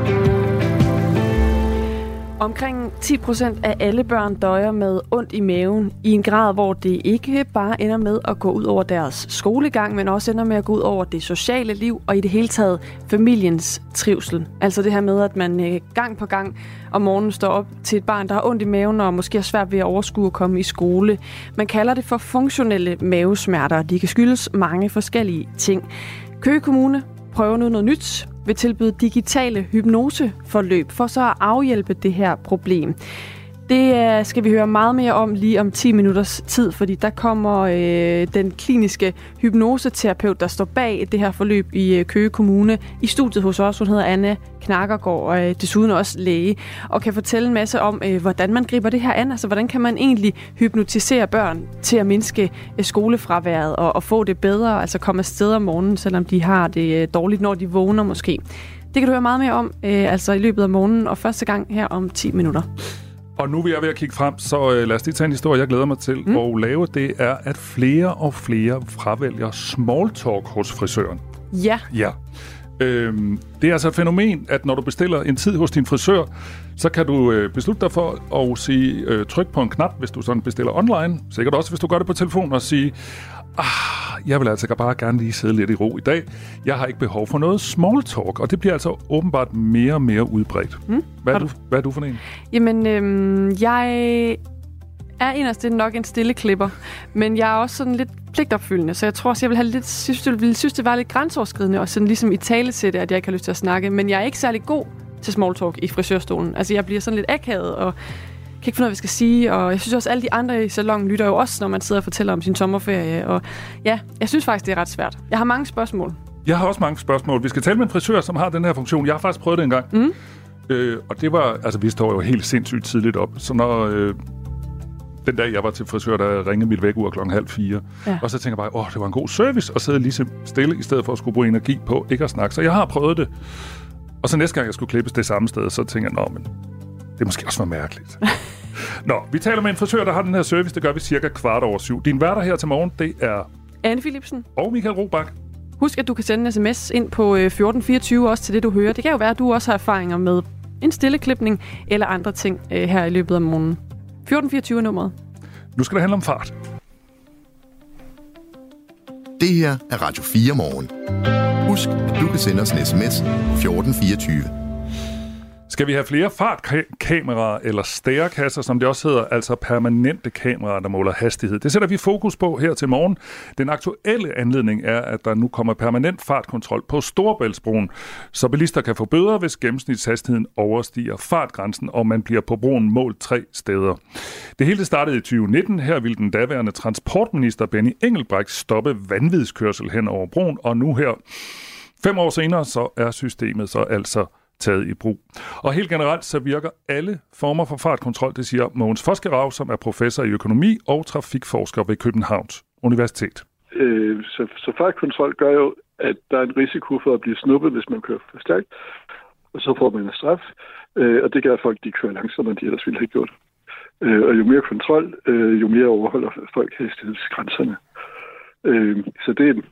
Omkring 10 procent af alle børn døjer med ondt i maven i en grad, hvor det ikke bare ender med at gå ud over deres skolegang, men også ender med at gå ud over det sociale liv og i det hele taget familiens trivsel. Altså det her med, at man øh, gang på gang om morgenen står op til et barn, der har ondt i maven og måske har svært ved at overskue at komme i skole. Man kalder det for funktionelle mavesmerter. og De kan skyldes mange forskellige ting. Køge Kommune prøve nu noget nyt vil tilbyde digitale hypnoseforløb for så at afhjælpe det her problem. Det øh, skal vi høre meget mere om lige om 10 minutters tid, fordi der kommer øh, den kliniske hypnoseterapeut, der står bag det her forløb i øh, Køge Kommune, i studiet hos os. Hun hedder Anne Knakkergaard, og øh, desuden også læge, og kan fortælle en masse om, øh, hvordan man griber det her an. Altså, hvordan kan man egentlig hypnotisere børn til at mindske øh, skolefraværet og, og få det bedre, altså komme afsted om morgenen, selvom de har det øh, dårligt, når de vågner måske. Det kan du høre meget mere om, øh, altså i løbet af morgenen, og første gang her om 10 minutter. Og nu vil jeg ved at kigge frem, så øh, lad os lige tage en historie, jeg glæder mig til mm. at lave. Det er, at flere og flere fravælger small talk hos frisøren. Ja. Ja. Øhm, det er altså et fænomen, at når du bestiller en tid hos din frisør, så kan du øh, beslutte dig for at sige, øh, tryk på en knap, hvis du sådan bestiller online. Sikkert også, hvis du gør det på telefon, og sige, ah, jeg vil altså bare gerne lige sidde lidt i ro i dag. Jeg har ikke behov for noget small talk, og det bliver altså åbenbart mere og mere udbredt. Mm. Hvad, er du, hvad er du for en? Jamen, øhm, jeg er inderst det nok en stille klipper, men jeg er også sådan lidt pligtopfyldende, så jeg tror også, jeg vil have lidt, synes, jeg vil synes, det var lidt grænseoverskridende, og sådan ligesom i talesætte, at jeg ikke har lyst til at snakke, men jeg er ikke særlig god til small talk i frisørstolen. Altså, jeg bliver sådan lidt akavet, og kan ikke finde hvad jeg skal sige, og jeg synes også, at alle de andre i salongen lytter jo også, når man sidder og fortæller om sin sommerferie, og ja, jeg synes faktisk, det er ret svært. Jeg har mange spørgsmål. Jeg har også mange spørgsmål. Vi skal tale med en frisør, som har den her funktion. Jeg har faktisk prøvet det en gang. Mm. Øh, og det var, altså vi står jo helt sindssygt tidligt op, så når... Øh, den dag, jeg var til frisør, der ringede mit vækkeur klokken halv fire. Ja. Og så tænker jeg bare, åh, det var en god service at sidde lige stille, i stedet for at skulle bruge energi på ikke at snakke. Så jeg har prøvet det. Og så næste gang, jeg skulle klippes det samme sted, så tænker jeg, nå, men det måske også var mærkeligt. <laughs> Nå, vi taler med en frisør, der har den her service. Det gør vi cirka kvart over syv. Din værter her til morgen, det er... Anne Philipsen. Og Michael Robach. Husk, at du kan sende en sms ind på 1424 øh, også til det, du hører. Det kan jo være, at du også har erfaringer med en stilleklipning eller andre ting øh, her i løbet af morgenen. 1424 nummeret. Nu skal det handle om fart. Det her er Radio 4 morgen. Husk, at du kan sende os en sms 1424. Skal vi have flere fartkameraer eller stærekasser, som det også hedder, altså permanente kameraer, der måler hastighed? Det sætter vi fokus på her til morgen. Den aktuelle anledning er, at der nu kommer permanent fartkontrol på Storebæltsbroen, så bilister kan få bøder, hvis gennemsnitshastigheden overstiger fartgrænsen, og man bliver på broen målt tre steder. Det hele startede i 2019. Her ville den daværende transportminister Benny Engelbrecht stoppe vanvidskørsel hen over broen, og nu her Fem år senere, så er systemet så altså taget i brug. Og helt generelt så virker alle former for fartkontrol, det siger Mogens Foskerav, som er professor i økonomi og trafikforsker ved Københavns Universitet. Øh, så, så fartkontrol gør jo, at der er en risiko for at blive snuppet, hvis man kører for stærkt, og så får man en straf, øh, og det gør, folk de kører langsommere, end de ellers ville have gjort. Øh, og jo mere kontrol, øh, jo mere overholder folk hastighedsgrænserne. Øh, så det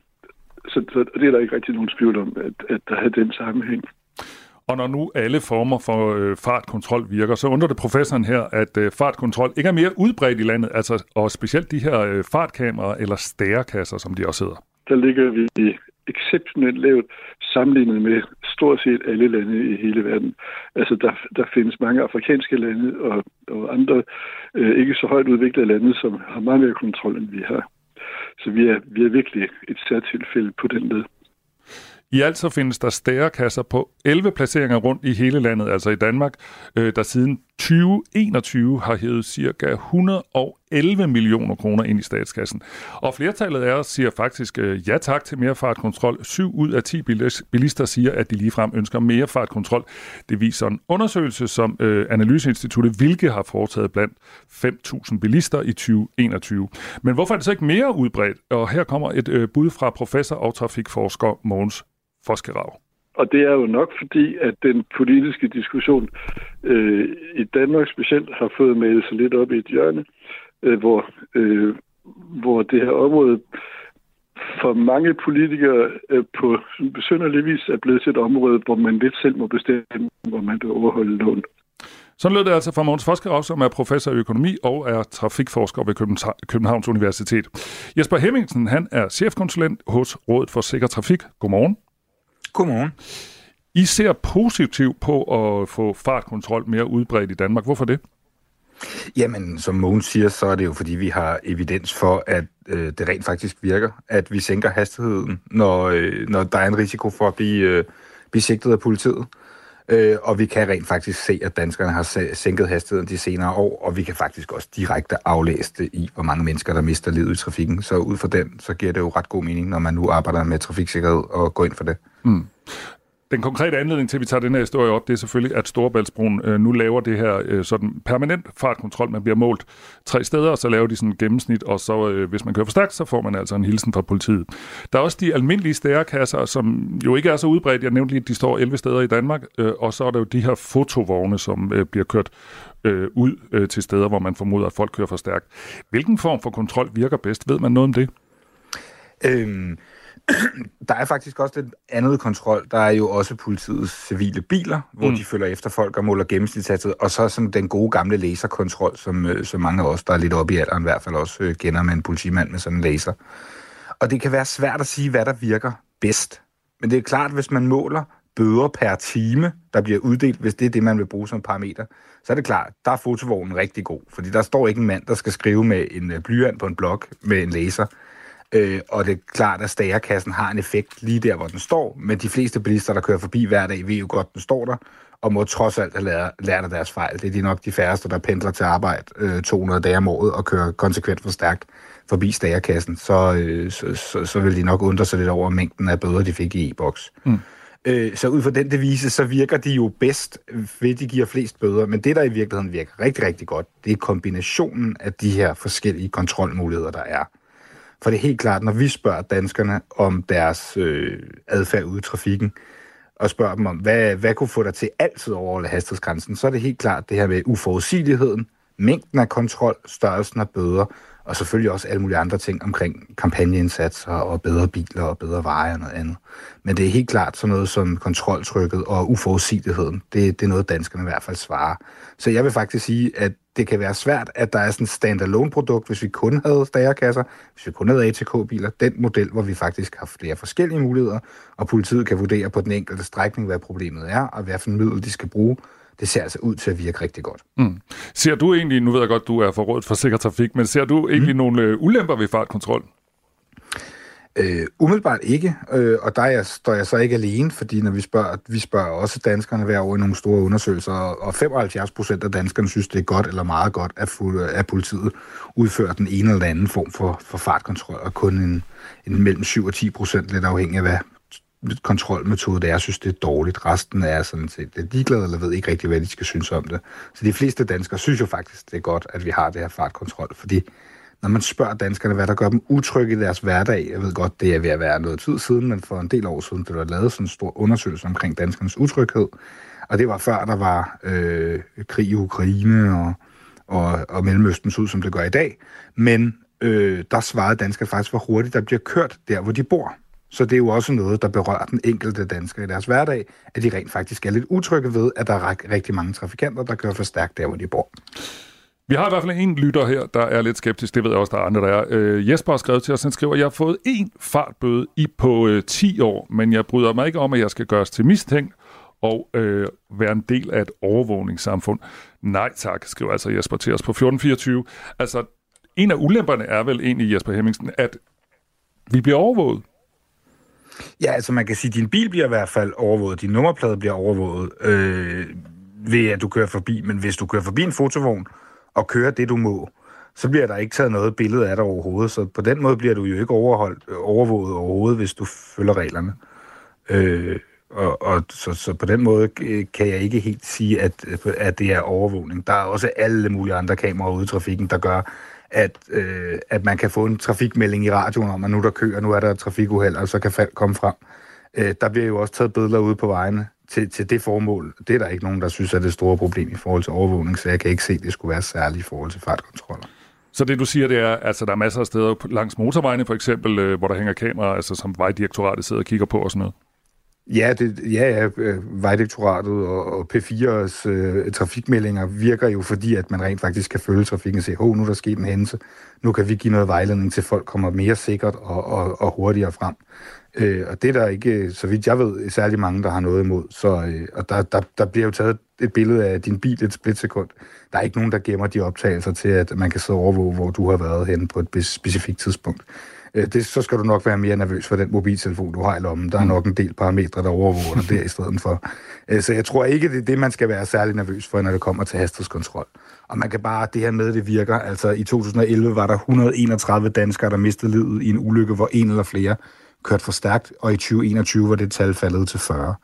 så, så det er der ikke rigtig nogen tvivl om, at, at der er den sammenhæng. Og når nu alle former for øh, fartkontrol virker, så undrer det professoren her, at øh, fartkontrol ikke er mere udbredt i landet, altså, og specielt de her øh, fartkameraer eller stærekasser, som de også hedder. Der ligger vi exceptionelt lavt sammenlignet med stort set alle lande i hele verden. Altså, der, der findes mange afrikanske lande og, og andre øh, ikke så højt udviklede lande, som har meget mere kontrol, end vi har. Så vi er, vi er virkelig et særtilfælde på den led. I alt så findes der stærekasser på 11 placeringer rundt i hele landet, altså i Danmark, øh, der siden 2021 har hævet cirka 11 millioner kroner ind i statskassen. Og flertallet af os siger faktisk øh, ja tak til mere fartkontrol. 7 ud af 10 bilister siger, at de ligefrem ønsker mere fartkontrol. Det viser en undersøgelse, som øh, Analyseinstituttet Vilke har foretaget blandt 5.000 bilister i 2021. Men hvorfor er det så ikke mere udbredt? Og her kommer et øh, bud fra professor og trafikforsker Mogens Foskerav. Og det er jo nok fordi, at den politiske diskussion øh, i Danmark specielt har fået malet sig lidt op i et hjørne, øh, hvor, øh, hvor det her område for mange politikere øh, på besynderlig vis er blevet til et område, hvor man lidt selv må bestemme, hvor man vil overholde loven. Sådan lød det altså fra Måns Foskerov, som er professor i økonomi og er trafikforsker ved Københavns Universitet. Jesper Hemmingsen, han er chefkonsulent hos Rådet for Sikker Trafik. Godmorgen. Godmorgen. I ser positivt på at få fartkontrol mere udbredt i Danmark. Hvorfor det? Jamen, som Mogens siger, så er det jo fordi, vi har evidens for, at øh, det rent faktisk virker. At vi sænker hastigheden, når, øh, når der er en risiko for at blive, øh, blive sigtet af politiet. Øh, og vi kan rent faktisk se, at danskerne har sænket hastigheden de senere år, og vi kan faktisk også direkte aflæse det i, hvor mange mennesker, der mister livet i trafikken. Så ud fra den, så giver det jo ret god mening, når man nu arbejder med trafiksikkerhed og går ind for det. Mm. Den konkrete anledning til, at vi tager den her historie op, det er selvfølgelig, at Storebæltsbroen øh, nu laver det her øh, sådan permanent fartkontrol. Man bliver målt tre steder, og så laver de sådan en gennemsnit, og så øh, hvis man kører for stærkt, så får man altså en hilsen fra politiet. Der er også de almindelige stærekasser, som jo ikke er så udbredt. Jeg nævnte lige, at de står 11 steder i Danmark, øh, og så er der jo de her fotovogne, som øh, bliver kørt øh, ud øh, til steder, hvor man formoder, at folk kører for stærkt. Hvilken form for kontrol virker bedst? Ved man noget om det? Øhm der er faktisk også et andet kontrol. Der er jo også politiets civile biler, hvor mm. de følger efter folk og måler gennemsnitshastighed. Og så sådan den gode gamle laserkontrol, som, øh, som mange af os, der er lidt oppe i alderen, i hvert fald også øh, kender med en politimand med sådan en laser. Og det kan være svært at sige, hvad der virker bedst. Men det er klart, hvis man måler bøder per time, der bliver uddelt, hvis det er det, man vil bruge som parameter, så er det klart, der er fotovognen rigtig god. Fordi der står ikke en mand, der skal skrive med en øh, blyant på en blok med en laser. Øh, og det er klart, at stagerkassen har en effekt lige der, hvor den står, men de fleste bilister, der kører forbi hver dag, ved jo godt, den står der, og må trods alt have lært, lært af deres fejl. Det er de nok de færreste, der pendler til arbejde øh, 200 dage om året og kører konsekvent for stærkt forbi stagerkassen. Så, øh, så, så, så vil de nok undre sig lidt over mængden af bøder, de fik i e-boks. Mm. Øh, så ud fra den devise, så virker de jo bedst ved, de giver flest bøder. Men det, der i virkeligheden virker rigtig, rigtig godt, det er kombinationen af de her forskellige kontrolmuligheder, der er. For det er helt klart, når vi spørger danskerne om deres øh, adfærd ude i trafikken, og spørger dem om, hvad, hvad kunne få dig til altid at overholde hastighedsgrænsen, så er det helt klart det her med uforudsigeligheden, mængden af kontrol, størrelsen af bøder, og selvfølgelig også alle mulige andre ting omkring kampagneindsatser og bedre biler og bedre veje og noget andet. Men det er helt klart sådan noget som kontroltrykket og uforudsigeligheden. Det, det er noget, danskerne i hvert fald svarer. Så jeg vil faktisk sige, at det kan være svært, at der er sådan et standalone-produkt, hvis vi kun havde stærkasser, hvis vi kun havde ATK-biler, den model, hvor vi faktisk har flere forskellige muligheder, og politiet kan vurdere på den enkelte strækning, hvad problemet er, og hvad for en middel de skal bruge, det ser altså ud til at virke rigtig godt. Mm. Ser du egentlig, nu ved jeg godt, du er for rådet for sikker trafik, men ser du egentlig mm. nogle øh, ulemper ved fartkontrol? Øh, umiddelbart ikke, øh, og der er står jeg så ikke alene, fordi når vi spørger, vi spørger også danskerne hver år i nogle store undersøgelser, og 75 procent af danskerne synes, det er godt eller meget godt, at, at politiet udfører den ene eller anden form for, for fartkontrol, og kun en, en mellem 7 og 10 procent, lidt afhængig af hvad kontrolmetode det er, synes det er dårligt. Resten er sådan set er ligeglade, eller ved ikke rigtig, hvad de skal synes om det. Så de fleste danskere synes jo faktisk, det er godt, at vi har det her fartkontrol, fordi når man spørger danskerne, hvad der gør dem utrygge i deres hverdag, jeg ved godt, det er ved at være noget tid siden, men for en del år siden, blev der lavet sådan en stor undersøgelse omkring danskernes utryghed, og det var før, der var øh, krig i Ukraine og, og, og Mellemøsten ud, som det gør i dag. Men øh, der svarede danskerne faktisk, hvor hurtigt der bliver kørt der, hvor de bor. Så det er jo også noget, der berører den enkelte dansker i deres hverdag, at de rent faktisk er lidt utrygge ved, at der er rigtig mange trafikanter, der kører for stærkt der, hvor de bor. Vi har i hvert fald en lytter her, der er lidt skeptisk. Det ved jeg også, der er andre, der er. Øh, Jesper har skrevet til os, han skriver, jeg har fået en fartbøde i på øh, 10 år, men jeg bryder mig ikke om, at jeg skal gøres til mistænkt og øh, være en del af et overvågningssamfund. Nej tak, skriver altså Jesper til os på 1424. Altså, en af ulemperne er vel egentlig, Jesper Hemmingsen, at vi bliver overvåget. Ja, altså man kan sige, at din bil bliver i hvert fald overvåget, din nummerplade bliver overvåget øh, ved, at du kører forbi. Men hvis du kører forbi en fotovogn og køre det, du må, så bliver der ikke taget noget billede af dig overhovedet. Så på den måde bliver du jo ikke overholdt, overvåget overhovedet, hvis du følger reglerne. Øh, og, og så, så på den måde øh, kan jeg ikke helt sige, at, at det er overvågning. Der er også alle mulige andre kameraer ude i trafikken, der gør, at, øh, at man kan få en trafikmelding i radioen om, at nu der kører, nu er der trafikuheld, og så kan folk komme frem. Øh, der bliver jo også taget billeder ude på vejene til, til det formål. Det er der ikke nogen, der synes er det store problem i forhold til overvågning, så jeg kan ikke se, at det skulle være særligt i forhold til fartkontroller. Så det du siger, det er, at altså, der er masser af steder langs motorvejene for eksempel, øh, hvor der hænger kameraer, altså, som vejdirektoratet sidder og kigger på og sådan noget? Ja, det, ja, ja øh, Vejdirektoratet og, og P4's øh, trafikmeldinger virker jo fordi, at man rent faktisk kan følge trafikken og se, oh, nu er der sket en hændelse, nu kan vi give noget vejledning til folk kommer mere sikkert og, og, og hurtigere frem. Øh, og det er der ikke, så vidt jeg ved, særlig mange, der har noget imod. Så, øh, og der, der, der bliver jo taget et billede af din bil et splitsekund. Der er ikke nogen, der gemmer de optagelser til, at man kan sidde og overvåge, hvor du har været henne på et specifikt tidspunkt. øh, det, så skal du nok være mere nervøs for den mobiltelefon, du har i lommen. Der er nok en del parametre, der overvåger dig der i stedet for. Øh, så jeg tror ikke, det er det, man skal være særlig nervøs for, når det kommer til hastighedskontrol. Og man kan bare, det her med, det virker. Altså i 2011 var der 131 danskere, der mistede livet i en ulykke, hvor en eller flere kørte for stærkt, og i 2021 var det tal faldet til 40.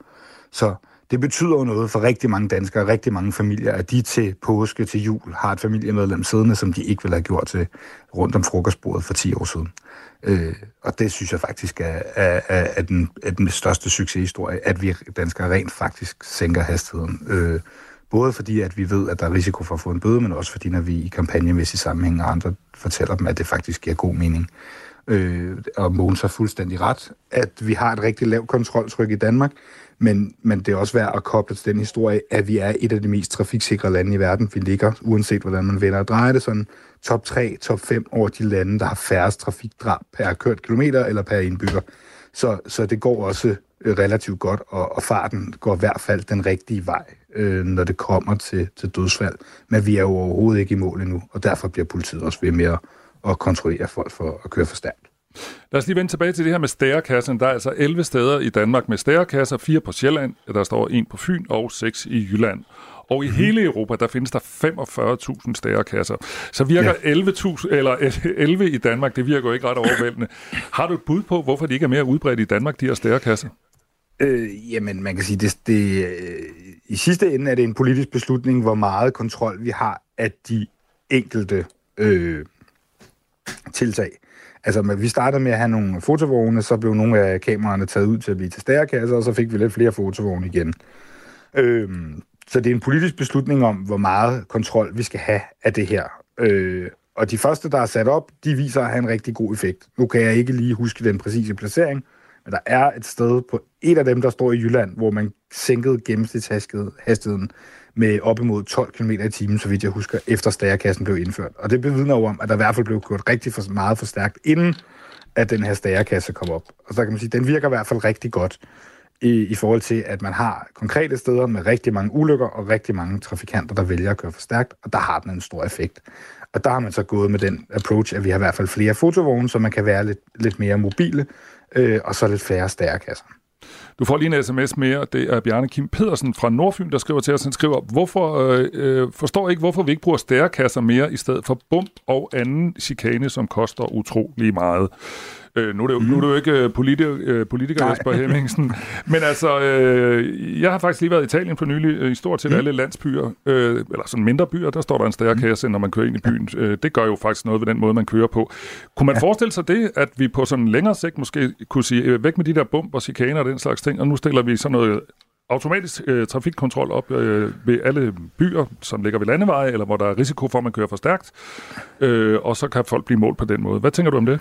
Så det betyder jo noget for rigtig mange danskere, rigtig mange familier, at de til påske, til jul, har et familiemedlem siddende, som de ikke ville have gjort til rundt om frokostbordet for 10 år siden. Øh, og det synes jeg faktisk er, er, er, er, den, er den største succeshistorie, at vi danskere rent faktisk sænker hastigheden. Øh, både fordi, at vi ved, at der er risiko for at få en bøde, men også fordi, når vi i kampagnemæssig sammenhæng og andre fortæller dem, at det faktisk giver god mening. Øh, og Mogens har fuldstændig ret, at vi har et rigtig lavt kontroltryk i Danmark, men, men det er også værd at koble til den historie, at vi er et af de mest trafiksikre lande i verden. Vi ligger, uanset hvordan man vender og drejer det, sådan top 3, top 5 over de lande, der har færrest trafikdrab per kørt kilometer eller per indbygger. Så, så det går også relativt godt, og, og farten går i hvert fald den rigtige vej, øh, når det kommer til, til dødsfald. Men vi er jo overhovedet ikke i mål endnu, og derfor bliver politiet også ved med at, at kontrollere folk for at køre for stærkt. Lad os lige vende tilbage til det her med stærekassen. Der er altså 11 steder i Danmark med stærekasser, fire på Sjælland, der står en på Fyn og seks i Jylland. Og i mm-hmm. hele Europa, der findes der 45.000 stærekasser. Så virker ja. 11.000, eller <laughs> 11 i Danmark, det virker jo ikke ret overvældende. Har du et bud på, hvorfor de ikke er mere udbredt i Danmark, de her stærekasser? Øh, jamen, man kan sige, det, det, øh, i sidste ende er det en politisk beslutning, hvor meget kontrol vi har af de enkelte øh, tiltag. Altså, vi startede med at have nogle fotovogne, så blev nogle af kameraerne taget ud til at blive til stærkasser, og så fik vi lidt flere fotovogne igen. Øh, så det er en politisk beslutning om, hvor meget kontrol vi skal have af det her. Øh, og de første, der er sat op, de viser at have en rigtig god effekt. Nu kan jeg ikke lige huske den præcise placering, men der er et sted på et af dem, der står i Jylland, hvor man sænkede gennemsnitshastigheden med op imod 12 km i timen, så vidt jeg husker, efter stærkassen blev indført. Og det bevidner jo om, at der i hvert fald blev kørt rigtig for, meget for stærkt, inden at den her stærkasse kom op. Og så kan man sige, at den virker i hvert fald rigtig godt i, i forhold til, at man har konkrete steder med rigtig mange ulykker og rigtig mange trafikanter, der vælger at køre for stærkt, og der har den en stor effekt. Og der har man så gået med den approach, at vi har i hvert fald flere fotovogne, så man kan være lidt, lidt mere mobile, øh, og så lidt færre stærkasser. Du får lige en sms mere. Det er Bjarne Kim Pedersen fra Nordfyn, der skriver til os. Han skriver, hvorfor, øh, øh, forstår ikke, hvorfor vi ikke bruger stærkasser mere i stedet for bump og anden chikane, som koster utrolig meget. Øh, nu, er det jo, mm. nu er du jo ikke øh, politi- øh, politiker, Jesper Hemmingsen. <laughs> Men altså, øh, jeg har faktisk lige været i Italien for nylig. Øh, I stort set mm. alle landsbyer, øh, eller sådan mindre byer, der står der en stærkasse, mm. når man kører ind i byen. Øh, det gør jo faktisk noget ved den måde, man kører på. Kunne man ja. forestille sig det, at vi på sådan en længere sigt måske kunne sige, øh, væk med de der bump og chikaner og den slags ting, og nu stiller vi sådan noget automatisk øh, trafikkontrol op øh, ved alle byer, som ligger ved landeveje, eller hvor der er risiko for, at man kører for stærkt, øh, og så kan folk blive målt på den måde. Hvad tænker du om det?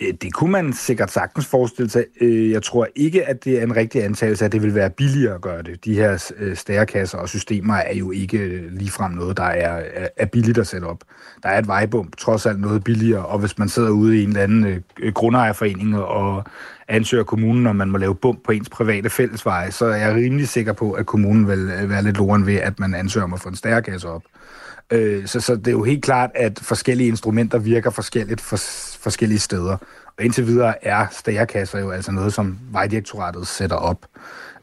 Øh, det kunne man sikkert sagtens forestille sig. Øh, jeg tror ikke, at det er en rigtig antagelse, at det vil være billigere at gøre det. De her øh, stærkasser og systemer er jo ikke ligefrem noget, der er, er billigt at sætte op. Der er et vejbump, trods alt noget billigere, og hvis man sidder ude i en eller anden grundejerforening og ansøger kommunen, om man må lave bump på ens private fællesveje, så er jeg rimelig sikker på, at kommunen vil være lidt loren ved, at man ansøger om at få en stærkasse op. Øh, så, så det er jo helt klart, at forskellige instrumenter virker forskelligt for forskellige steder. Og indtil videre er stærkasser jo altså noget, som Vejdirektoratet sætter op.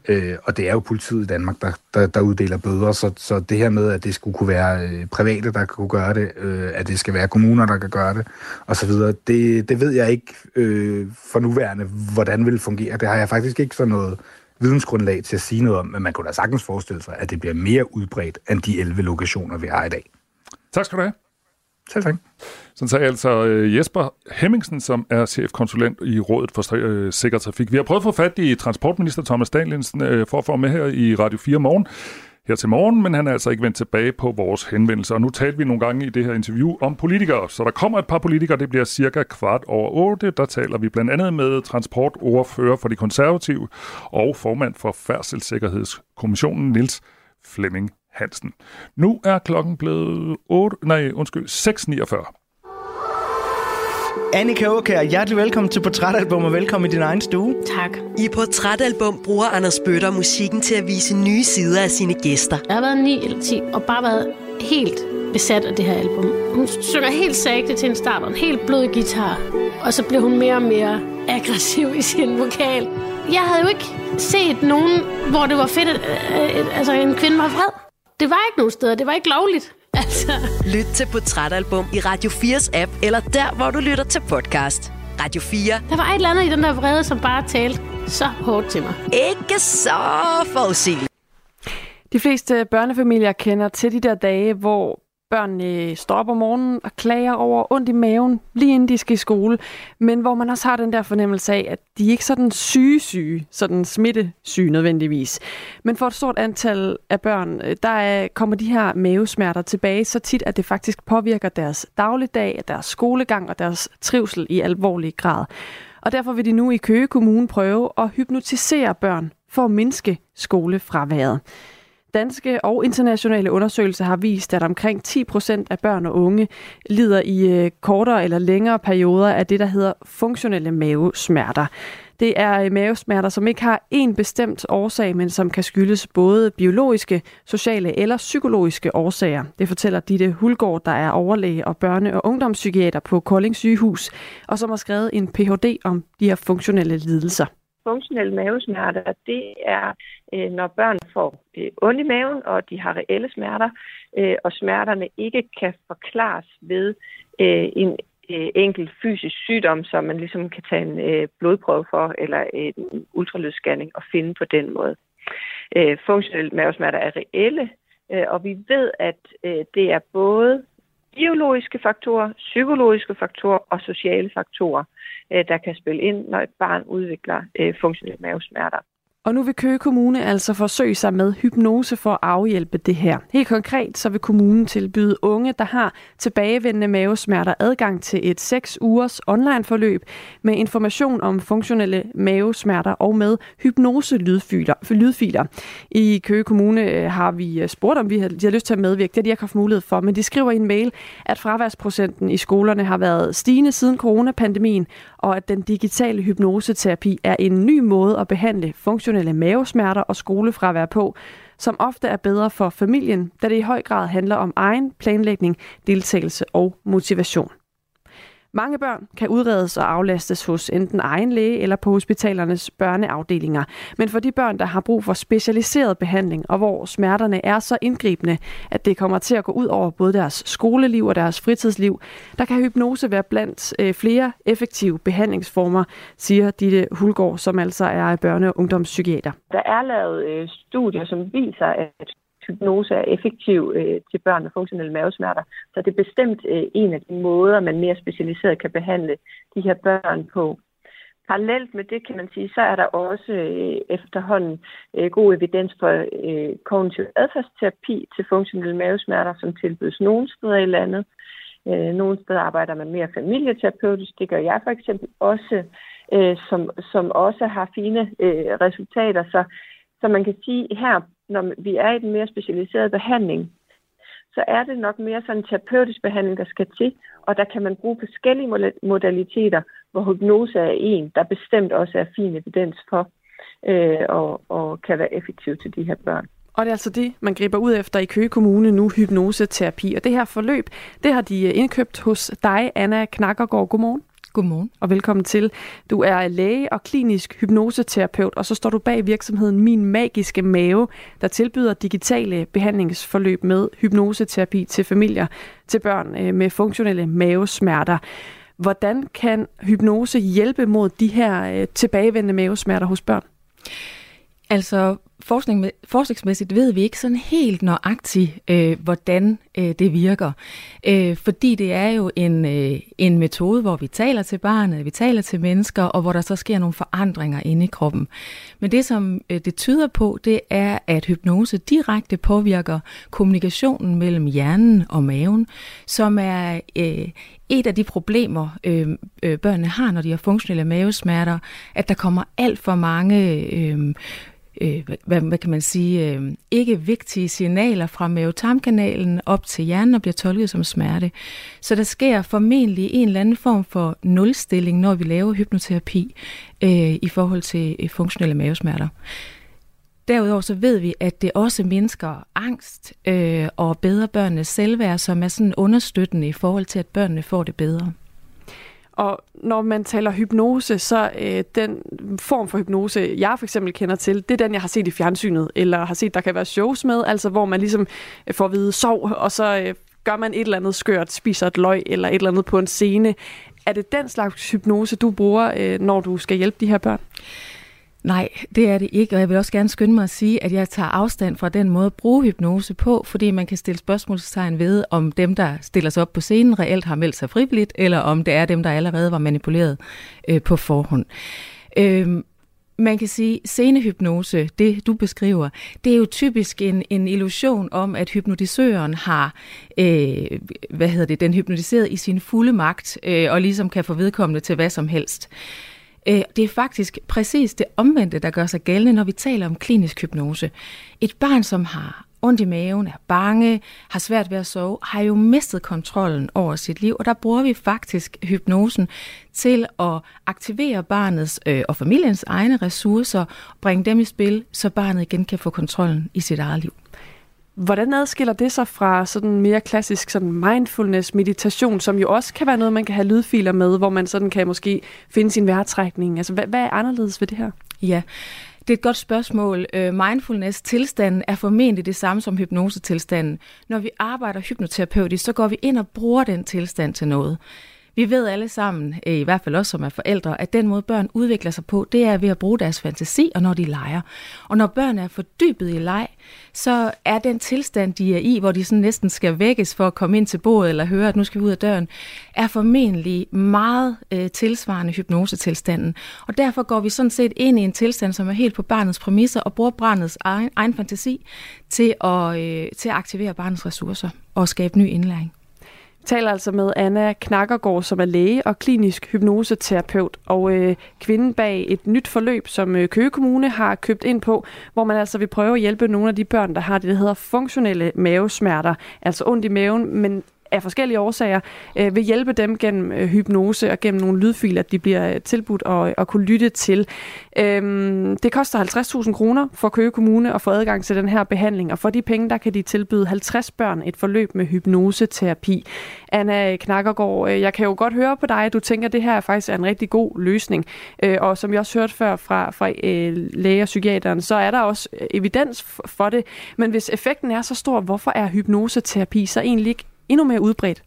Øh, og det er jo politiet i Danmark, der, der, der uddeler bøder, så, så det her med, at det skulle kunne være øh, private, der kunne gøre det, øh, at det skal være kommuner, der kan gøre det, osv., det, det ved jeg ikke øh, for nuværende, hvordan vil det fungere. Det har jeg faktisk ikke sådan noget vidensgrundlag til at sige noget om, men man kunne da sagtens forestille sig, at det bliver mere udbredt end de 11 lokationer, vi har i dag. Tak skal du have. Selv tak. Sådan sagde altså øh, Jesper Hemmingsen, som er chefkonsulent i Rådet for øh, Sikker Trafik. Vi har prøvet at få fat i transportminister Thomas Danielsen øh, for at få med her i Radio 4 morgen her til morgen, men han er altså ikke vendt tilbage på vores henvendelse. Og nu talte vi nogle gange i det her interview om politikere, så der kommer et par politikere, det bliver cirka kvart over otte. Der taler vi blandt andet med transportordfører for de konservative og formand for Færdselssikkerhedskommissionen, Nils Flemming Hansen. Nu er klokken blevet 8, nej, undskyld, 6.49. Annika Aukær, hjertelig velkommen til Portrætalbum og velkommen i din egen stue. Tak. I Portrætalbum bruger Anders Bøtter musikken til at vise nye sider af sine gæster. Jeg har været 9 eller 10 og bare været helt besat af det her album. Hun synger helt sagte til en start, en helt blød guitar, og så bliver hun mere og mere aggressiv i sin vokal. Jeg havde jo ikke set nogen, hvor det var fedt, at øh, altså, en kvinde var vred. Det var ikke nogen steder, det var ikke lovligt. <laughs> Altså. Lyt til Portrætalbum i Radio 4's app, eller der, hvor du lytter til podcast. Radio 4. Der var et eller andet i den der vrede, som bare talte så hårdt til mig. Ikke så forudsigeligt. De fleste børnefamilier kender til de der dage, hvor børnene øh, står op om morgenen og klager over ondt i maven, lige inden de skal i skole, men hvor man også har den der fornemmelse af, at de ikke er sådan syge-syge, sådan smittesyge nødvendigvis. Men for et stort antal af børn, øh, der kommer de her mavesmerter tilbage så tit, at det faktisk påvirker deres dagligdag, deres skolegang og deres trivsel i alvorlig grad. Og derfor vil de nu i Køge Kommune prøve at hypnotisere børn for at mindske skolefraværet. Danske og internationale undersøgelser har vist, at omkring 10 procent af børn og unge lider i øh, kortere eller længere perioder af det, der hedder funktionelle mavesmerter. Det er øh, mavesmerter, som ikke har en bestemt årsag, men som kan skyldes både biologiske, sociale eller psykologiske årsager. Det fortæller Ditte Hulgaard, der er overlæge og børne- og ungdomspsykiater på Kolding Sygehus, og som har skrevet en Ph.D. om de her funktionelle lidelser funktionelle mavesmerter, det er, øh, når børn får øh, ondt i maven, og de har reelle smerter, øh, og smerterne ikke kan forklares ved øh, en øh, enkelt fysisk sygdom, som man ligesom kan tage en øh, blodprøve for, eller en ultralydsscanning og finde på den måde. Øh, funktionelle mavesmerter er reelle, øh, og vi ved, at øh, det er både biologiske faktorer, psykologiske faktorer og sociale faktorer, øh, der kan spille ind, når et barn udvikler øh, funktionelle mavesmerter. Og nu vil Køge Kommune altså forsøge sig med hypnose for at afhjælpe det her. Helt konkret så vil kommunen tilbyde unge, der har tilbagevendende mavesmerter, adgang til et 6 ugers online forløb med information om funktionelle mavesmerter og med hypnose-lydfiler. I Køge Kommune øh, har vi øh, spurgt, om vi har, de har lyst til at medvirke. Det har de ikke haft mulighed for, men de skriver i en mail, at fraværsprocenten i skolerne har været stigende siden coronapandemien, og at den digitale hypnoseterapi er en ny måde at behandle funktionelle mavesmerter og skolefravær på, som ofte er bedre for familien, da det i høj grad handler om egen planlægning, deltagelse og motivation. Mange børn kan udredes og aflastes hos enten egen læge eller på hospitalernes børneafdelinger. Men for de børn, der har brug for specialiseret behandling, og hvor smerterne er så indgribende, at det kommer til at gå ud over både deres skoleliv og deres fritidsliv, der kan hypnose være blandt øh, flere effektive behandlingsformer, siger Ditte Hulgaard, som altså er børne- og ungdomspsykiater. Der er lavet øh, studier, som viser, at hypnose er effektiv øh, til børn med funktionelle mavesmerter. Så det er bestemt øh, en af de måder, man mere specialiseret kan behandle de her børn på. Parallelt med det kan man sige, så er der også øh, efterhånden øh, god evidens for øh, kognitiv adfærdsterapi til funktionelle mavesmerter, som tilbydes nogle steder i landet. Øh, nogle steder arbejder man mere familieterapeutisk, det gør jeg for eksempel også, øh, som, som også har fine øh, resultater. Så, så man kan sige, her når vi er i den mere specialiserede behandling, så er det nok mere sådan en terapeutisk behandling, der skal til, og der kan man bruge forskellige modaliteter, hvor hypnose er en, der bestemt også er fin evidens for, øh, og, og kan være effektiv til de her børn. Og det er altså det, man griber ud efter i Køge Kommune nu, hypnoseterapi. Og det her forløb, det har de øh, indkøbt hos dig, Anna Knakkergaard. Godmorgen. Godmorgen. Og velkommen til. Du er læge og klinisk hypnoseterapeut, og så står du bag virksomheden Min Magiske Mave, der tilbyder digitale behandlingsforløb med hypnoseterapi til familier, til børn øh, med funktionelle mavesmerter. Hvordan kan hypnose hjælpe mod de her øh, tilbagevendende mavesmerter hos børn? Altså, forskning, forskningsmæssigt ved vi ikke sådan helt nøjagtigt, øh, hvordan øh, det virker. Øh, fordi det er jo en, øh, en metode, hvor vi taler til barnet, vi taler til mennesker, og hvor der så sker nogle forandringer inde i kroppen. Men det, som øh, det tyder på, det er, at hypnose direkte påvirker kommunikationen mellem hjernen og maven, som er øh, et af de problemer, øh, øh, børnene har, når de har funktionelle mavesmerter, at der kommer alt for mange øh, øh, hvad, hvad kan man sige, øh, ikke vigtige signaler fra mavetarmkanalen op til hjernen og bliver tolket som smerte. Så der sker formentlig en eller anden form for nulstilling, når vi laver hypnoterapi øh, i forhold til øh, funktionelle mavesmerter. Derudover så ved vi, at det også mindsker angst øh, og bedre børnenes selvværd, som er sådan understøttende i forhold til, at børnene får det bedre. Og når man taler hypnose, så øh, den form for hypnose, jeg for eksempel kender til, det er den, jeg har set i fjernsynet, eller har set, der kan være shows med, altså hvor man ligesom øh, får at vide sov, og så øh, gør man et eller andet skørt, spiser et løg eller et eller andet på en scene. Er det den slags hypnose, du bruger, øh, når du skal hjælpe de her børn? Nej, det er det ikke, og jeg vil også gerne skynde mig at sige, at jeg tager afstand fra den måde at bruge hypnose på, fordi man kan stille spørgsmålstegn ved, om dem, der stiller sig op på scenen, reelt har meldt sig frivilligt, eller om det er dem, der allerede var manipuleret øh, på forhånd. Øh, man kan sige, scenehypnose, det du beskriver, det er jo typisk en, en illusion om, at hypnotisøren har, øh, hvad hedder det, den hypnotiseret i sin fulde magt, øh, og ligesom kan få vedkommende til hvad som helst. Øh, det er faktisk præcis det omvendte, der gør sig gældende, når vi taler om klinisk hypnose. Et barn, som har ondt i maven, er bange, har svært ved at sove, har jo mistet kontrollen over sit liv, og der bruger vi faktisk hypnosen til at aktivere barnets øh, og familiens egne ressourcer, bringe dem i spil, så barnet igen kan få kontrollen i sit eget liv. Hvordan adskiller det sig fra sådan mere klassisk sådan mindfulness meditation, som jo også kan være noget, man kan have lydfiler med, hvor man sådan kan måske finde sin vejrtrækning? Altså, hvad, hvad er anderledes ved det her? Ja, det er et godt spørgsmål. Øh, Mindfulness-tilstanden er formentlig det samme som hypnosetilstanden. Når vi arbejder hypnoterapeutisk, så går vi ind og bruger den tilstand til noget. Vi ved alle sammen, øh, i hvert fald også som er forældre, at den måde børn udvikler sig på, det er ved at bruge deres fantasi og når de leger. Og når børn er fordybet i leg, så er den tilstand, de er i, hvor de sådan næsten skal vækkes for at komme ind til bordet eller høre, at nu skal vi ud af døren, er formentlig meget øh, tilsvarende hypnosetilstanden. Og derfor går vi sådan set ind i en tilstand, som er helt på barnets præmisser og bruger barnets egen, egen fantasi til at, øh, til at aktivere barnets ressourcer og skabe ny indlæring. Vi taler altså med Anna Knakkergaard, som er læge og klinisk hypnoseterapeut, og øh, kvinden bag et nyt forløb, som øh, Køge Kommune har købt ind på, hvor man altså vil prøve at hjælpe nogle af de børn, der har det, der hedder funktionelle mavesmerter, altså ondt i maven, men af forskellige årsager øh, vil hjælpe dem gennem øh, hypnose og gennem nogle lydfiler, de bliver øh, tilbudt og, og kunne lytte til. Øhm, det koster 50.000 kroner for Køge Kommune at få adgang til den her behandling, og for de penge, der kan de tilbyde 50 børn et forløb med hypnoseterapi. Anna Knakkergaard, øh, jeg kan jo godt høre på dig, at du tænker, at det her faktisk er en rigtig god løsning. Øh, og som jeg også hørte før fra, fra øh, læger og psykiateren, så er der også øh, evidens for det. Men hvis effekten er så stor, hvorfor er hypnoseterapi så egentlig ikke endnu mere udbredt?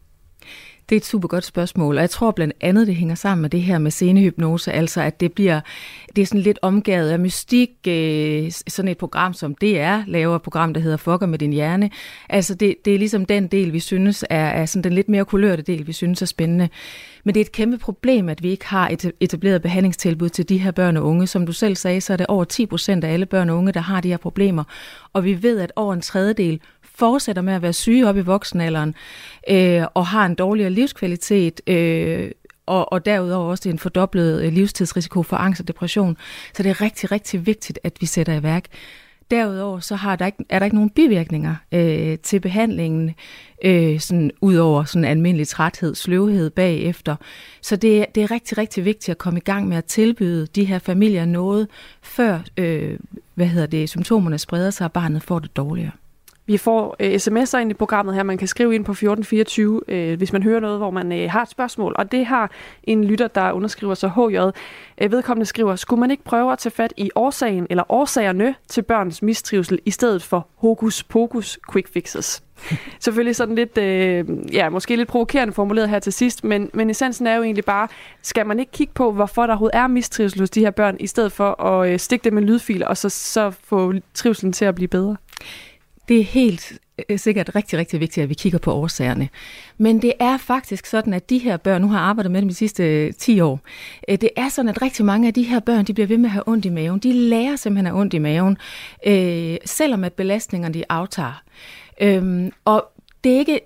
Det er et super godt spørgsmål, og jeg tror blandt andet, det hænger sammen med det her med scenehypnose, altså at det bliver det er sådan lidt omgivet af mystik, øh, sådan et program som DR laver et program, der hedder Fucker med din hjerne. Altså det, det er ligesom den del, vi synes er, er sådan den lidt mere kulørte del, vi synes er spændende. Men det er et kæmpe problem, at vi ikke har et etableret behandlingstilbud til de her børn og unge. Som du selv sagde, så er det over 10 procent af alle børn og unge, der har de her problemer. Og vi ved, at over en tredjedel fortsætter med at være syge op i voksenalderen øh, og har en dårligere livskvalitet, øh, og, og derudover også en fordoblet øh, livstidsrisiko for angst og depression. Så det er rigtig, rigtig vigtigt, at vi sætter i værk. Derudover så har der ikke, er der ikke nogen bivirkninger øh, til behandlingen, øh, sådan, ud over sådan almindelig træthed, sløvhed bagefter. Så det, det er rigtig, rigtig vigtigt at komme i gang med at tilbyde de her familier noget, før øh, hvad hedder det, symptomerne spreder sig, og barnet får det dårligere. Vi får øh, sms'er ind i programmet her. Man kan skrive ind på 1424, øh, hvis man hører noget, hvor man øh, har et spørgsmål. Og det har en lytter, der underskriver sig HJ. Øh, vedkommende skriver, skulle man ikke prøve at tage fat i årsagen eller årsagerne til børns mistrivsel, i stedet for hokus pokus quick fixes? <laughs> Selvfølgelig sådan lidt, øh, ja, måske lidt provokerende formuleret her til sidst, men, men essensen er jo egentlig bare, skal man ikke kigge på, hvorfor der overhovedet er mistrivsel hos de her børn, i stedet for at øh, stikke dem en lydfiler, og så, så få trivselen til at blive bedre? Det er helt øh, sikkert rigtig, rigtig vigtigt, at vi kigger på årsagerne. Men det er faktisk sådan, at de her børn, nu har jeg arbejdet med dem de sidste øh, 10 år, øh, det er sådan, at rigtig mange af de her børn, de bliver ved med at have ondt i maven. De lærer simpelthen at have ondt i maven, øh, selvom at belastningerne de aftager. Øhm, og det er ikke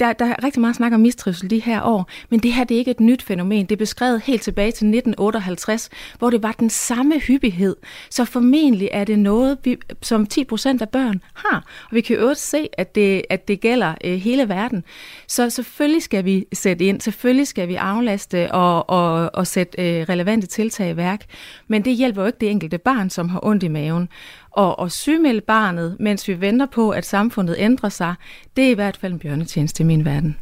der, der er rigtig meget snak om mistrivsel de her år, men det her det er ikke et nyt fænomen. Det er beskrevet helt tilbage til 1958, hvor det var den samme hyppighed. Så formentlig er det noget, vi, som 10 procent af børn har. Og vi kan jo også se, at det, at det gælder øh, hele verden. Så selvfølgelig skal vi sætte ind, selvfølgelig skal vi aflaste og, og, og sætte øh, relevante tiltag i værk. Men det hjælper jo ikke det enkelte barn, som har ondt i maven. Og, og sygemelde barnet, mens vi venter på, at samfundet ændrer sig, det er i hvert fald en bjørnetjeneste i min verden.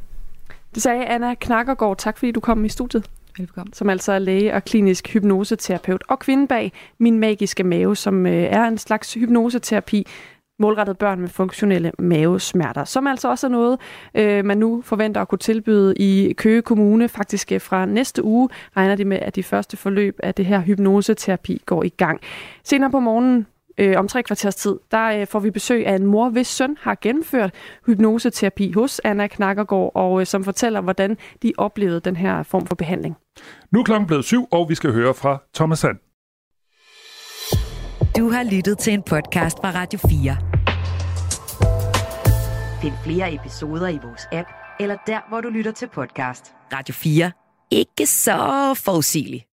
Det sagde Anna Knakkergaard. Tak fordi du kom i studiet. Velkommen. Som altså er læge og klinisk hypnoseterapeut og kvinde bag Min Magiske Mave, som øh, er en slags hypnoseterapi, målrettet børn med funktionelle mavesmerter, som altså også er noget, øh, man nu forventer at kunne tilbyde i Køge Kommune. Faktisk øh, fra næste uge regner de med, at de første forløb af det her hypnoseterapi går i gang. Senere på morgenen øh, om tre kvarters tid, der øh, får vi besøg af en mor, hvis søn har gennemført hypnoseterapi hos Anna Knakkergaard, og øh, som fortæller, hvordan de oplevede den her form for behandling. Nu er klokken blevet syv, og vi skal høre fra Thomas Sand. Du har lyttet til en podcast fra Radio 4. Find flere episoder i vores app, eller der, hvor du lytter til podcast. Radio 4. Ikke så forudsigeligt.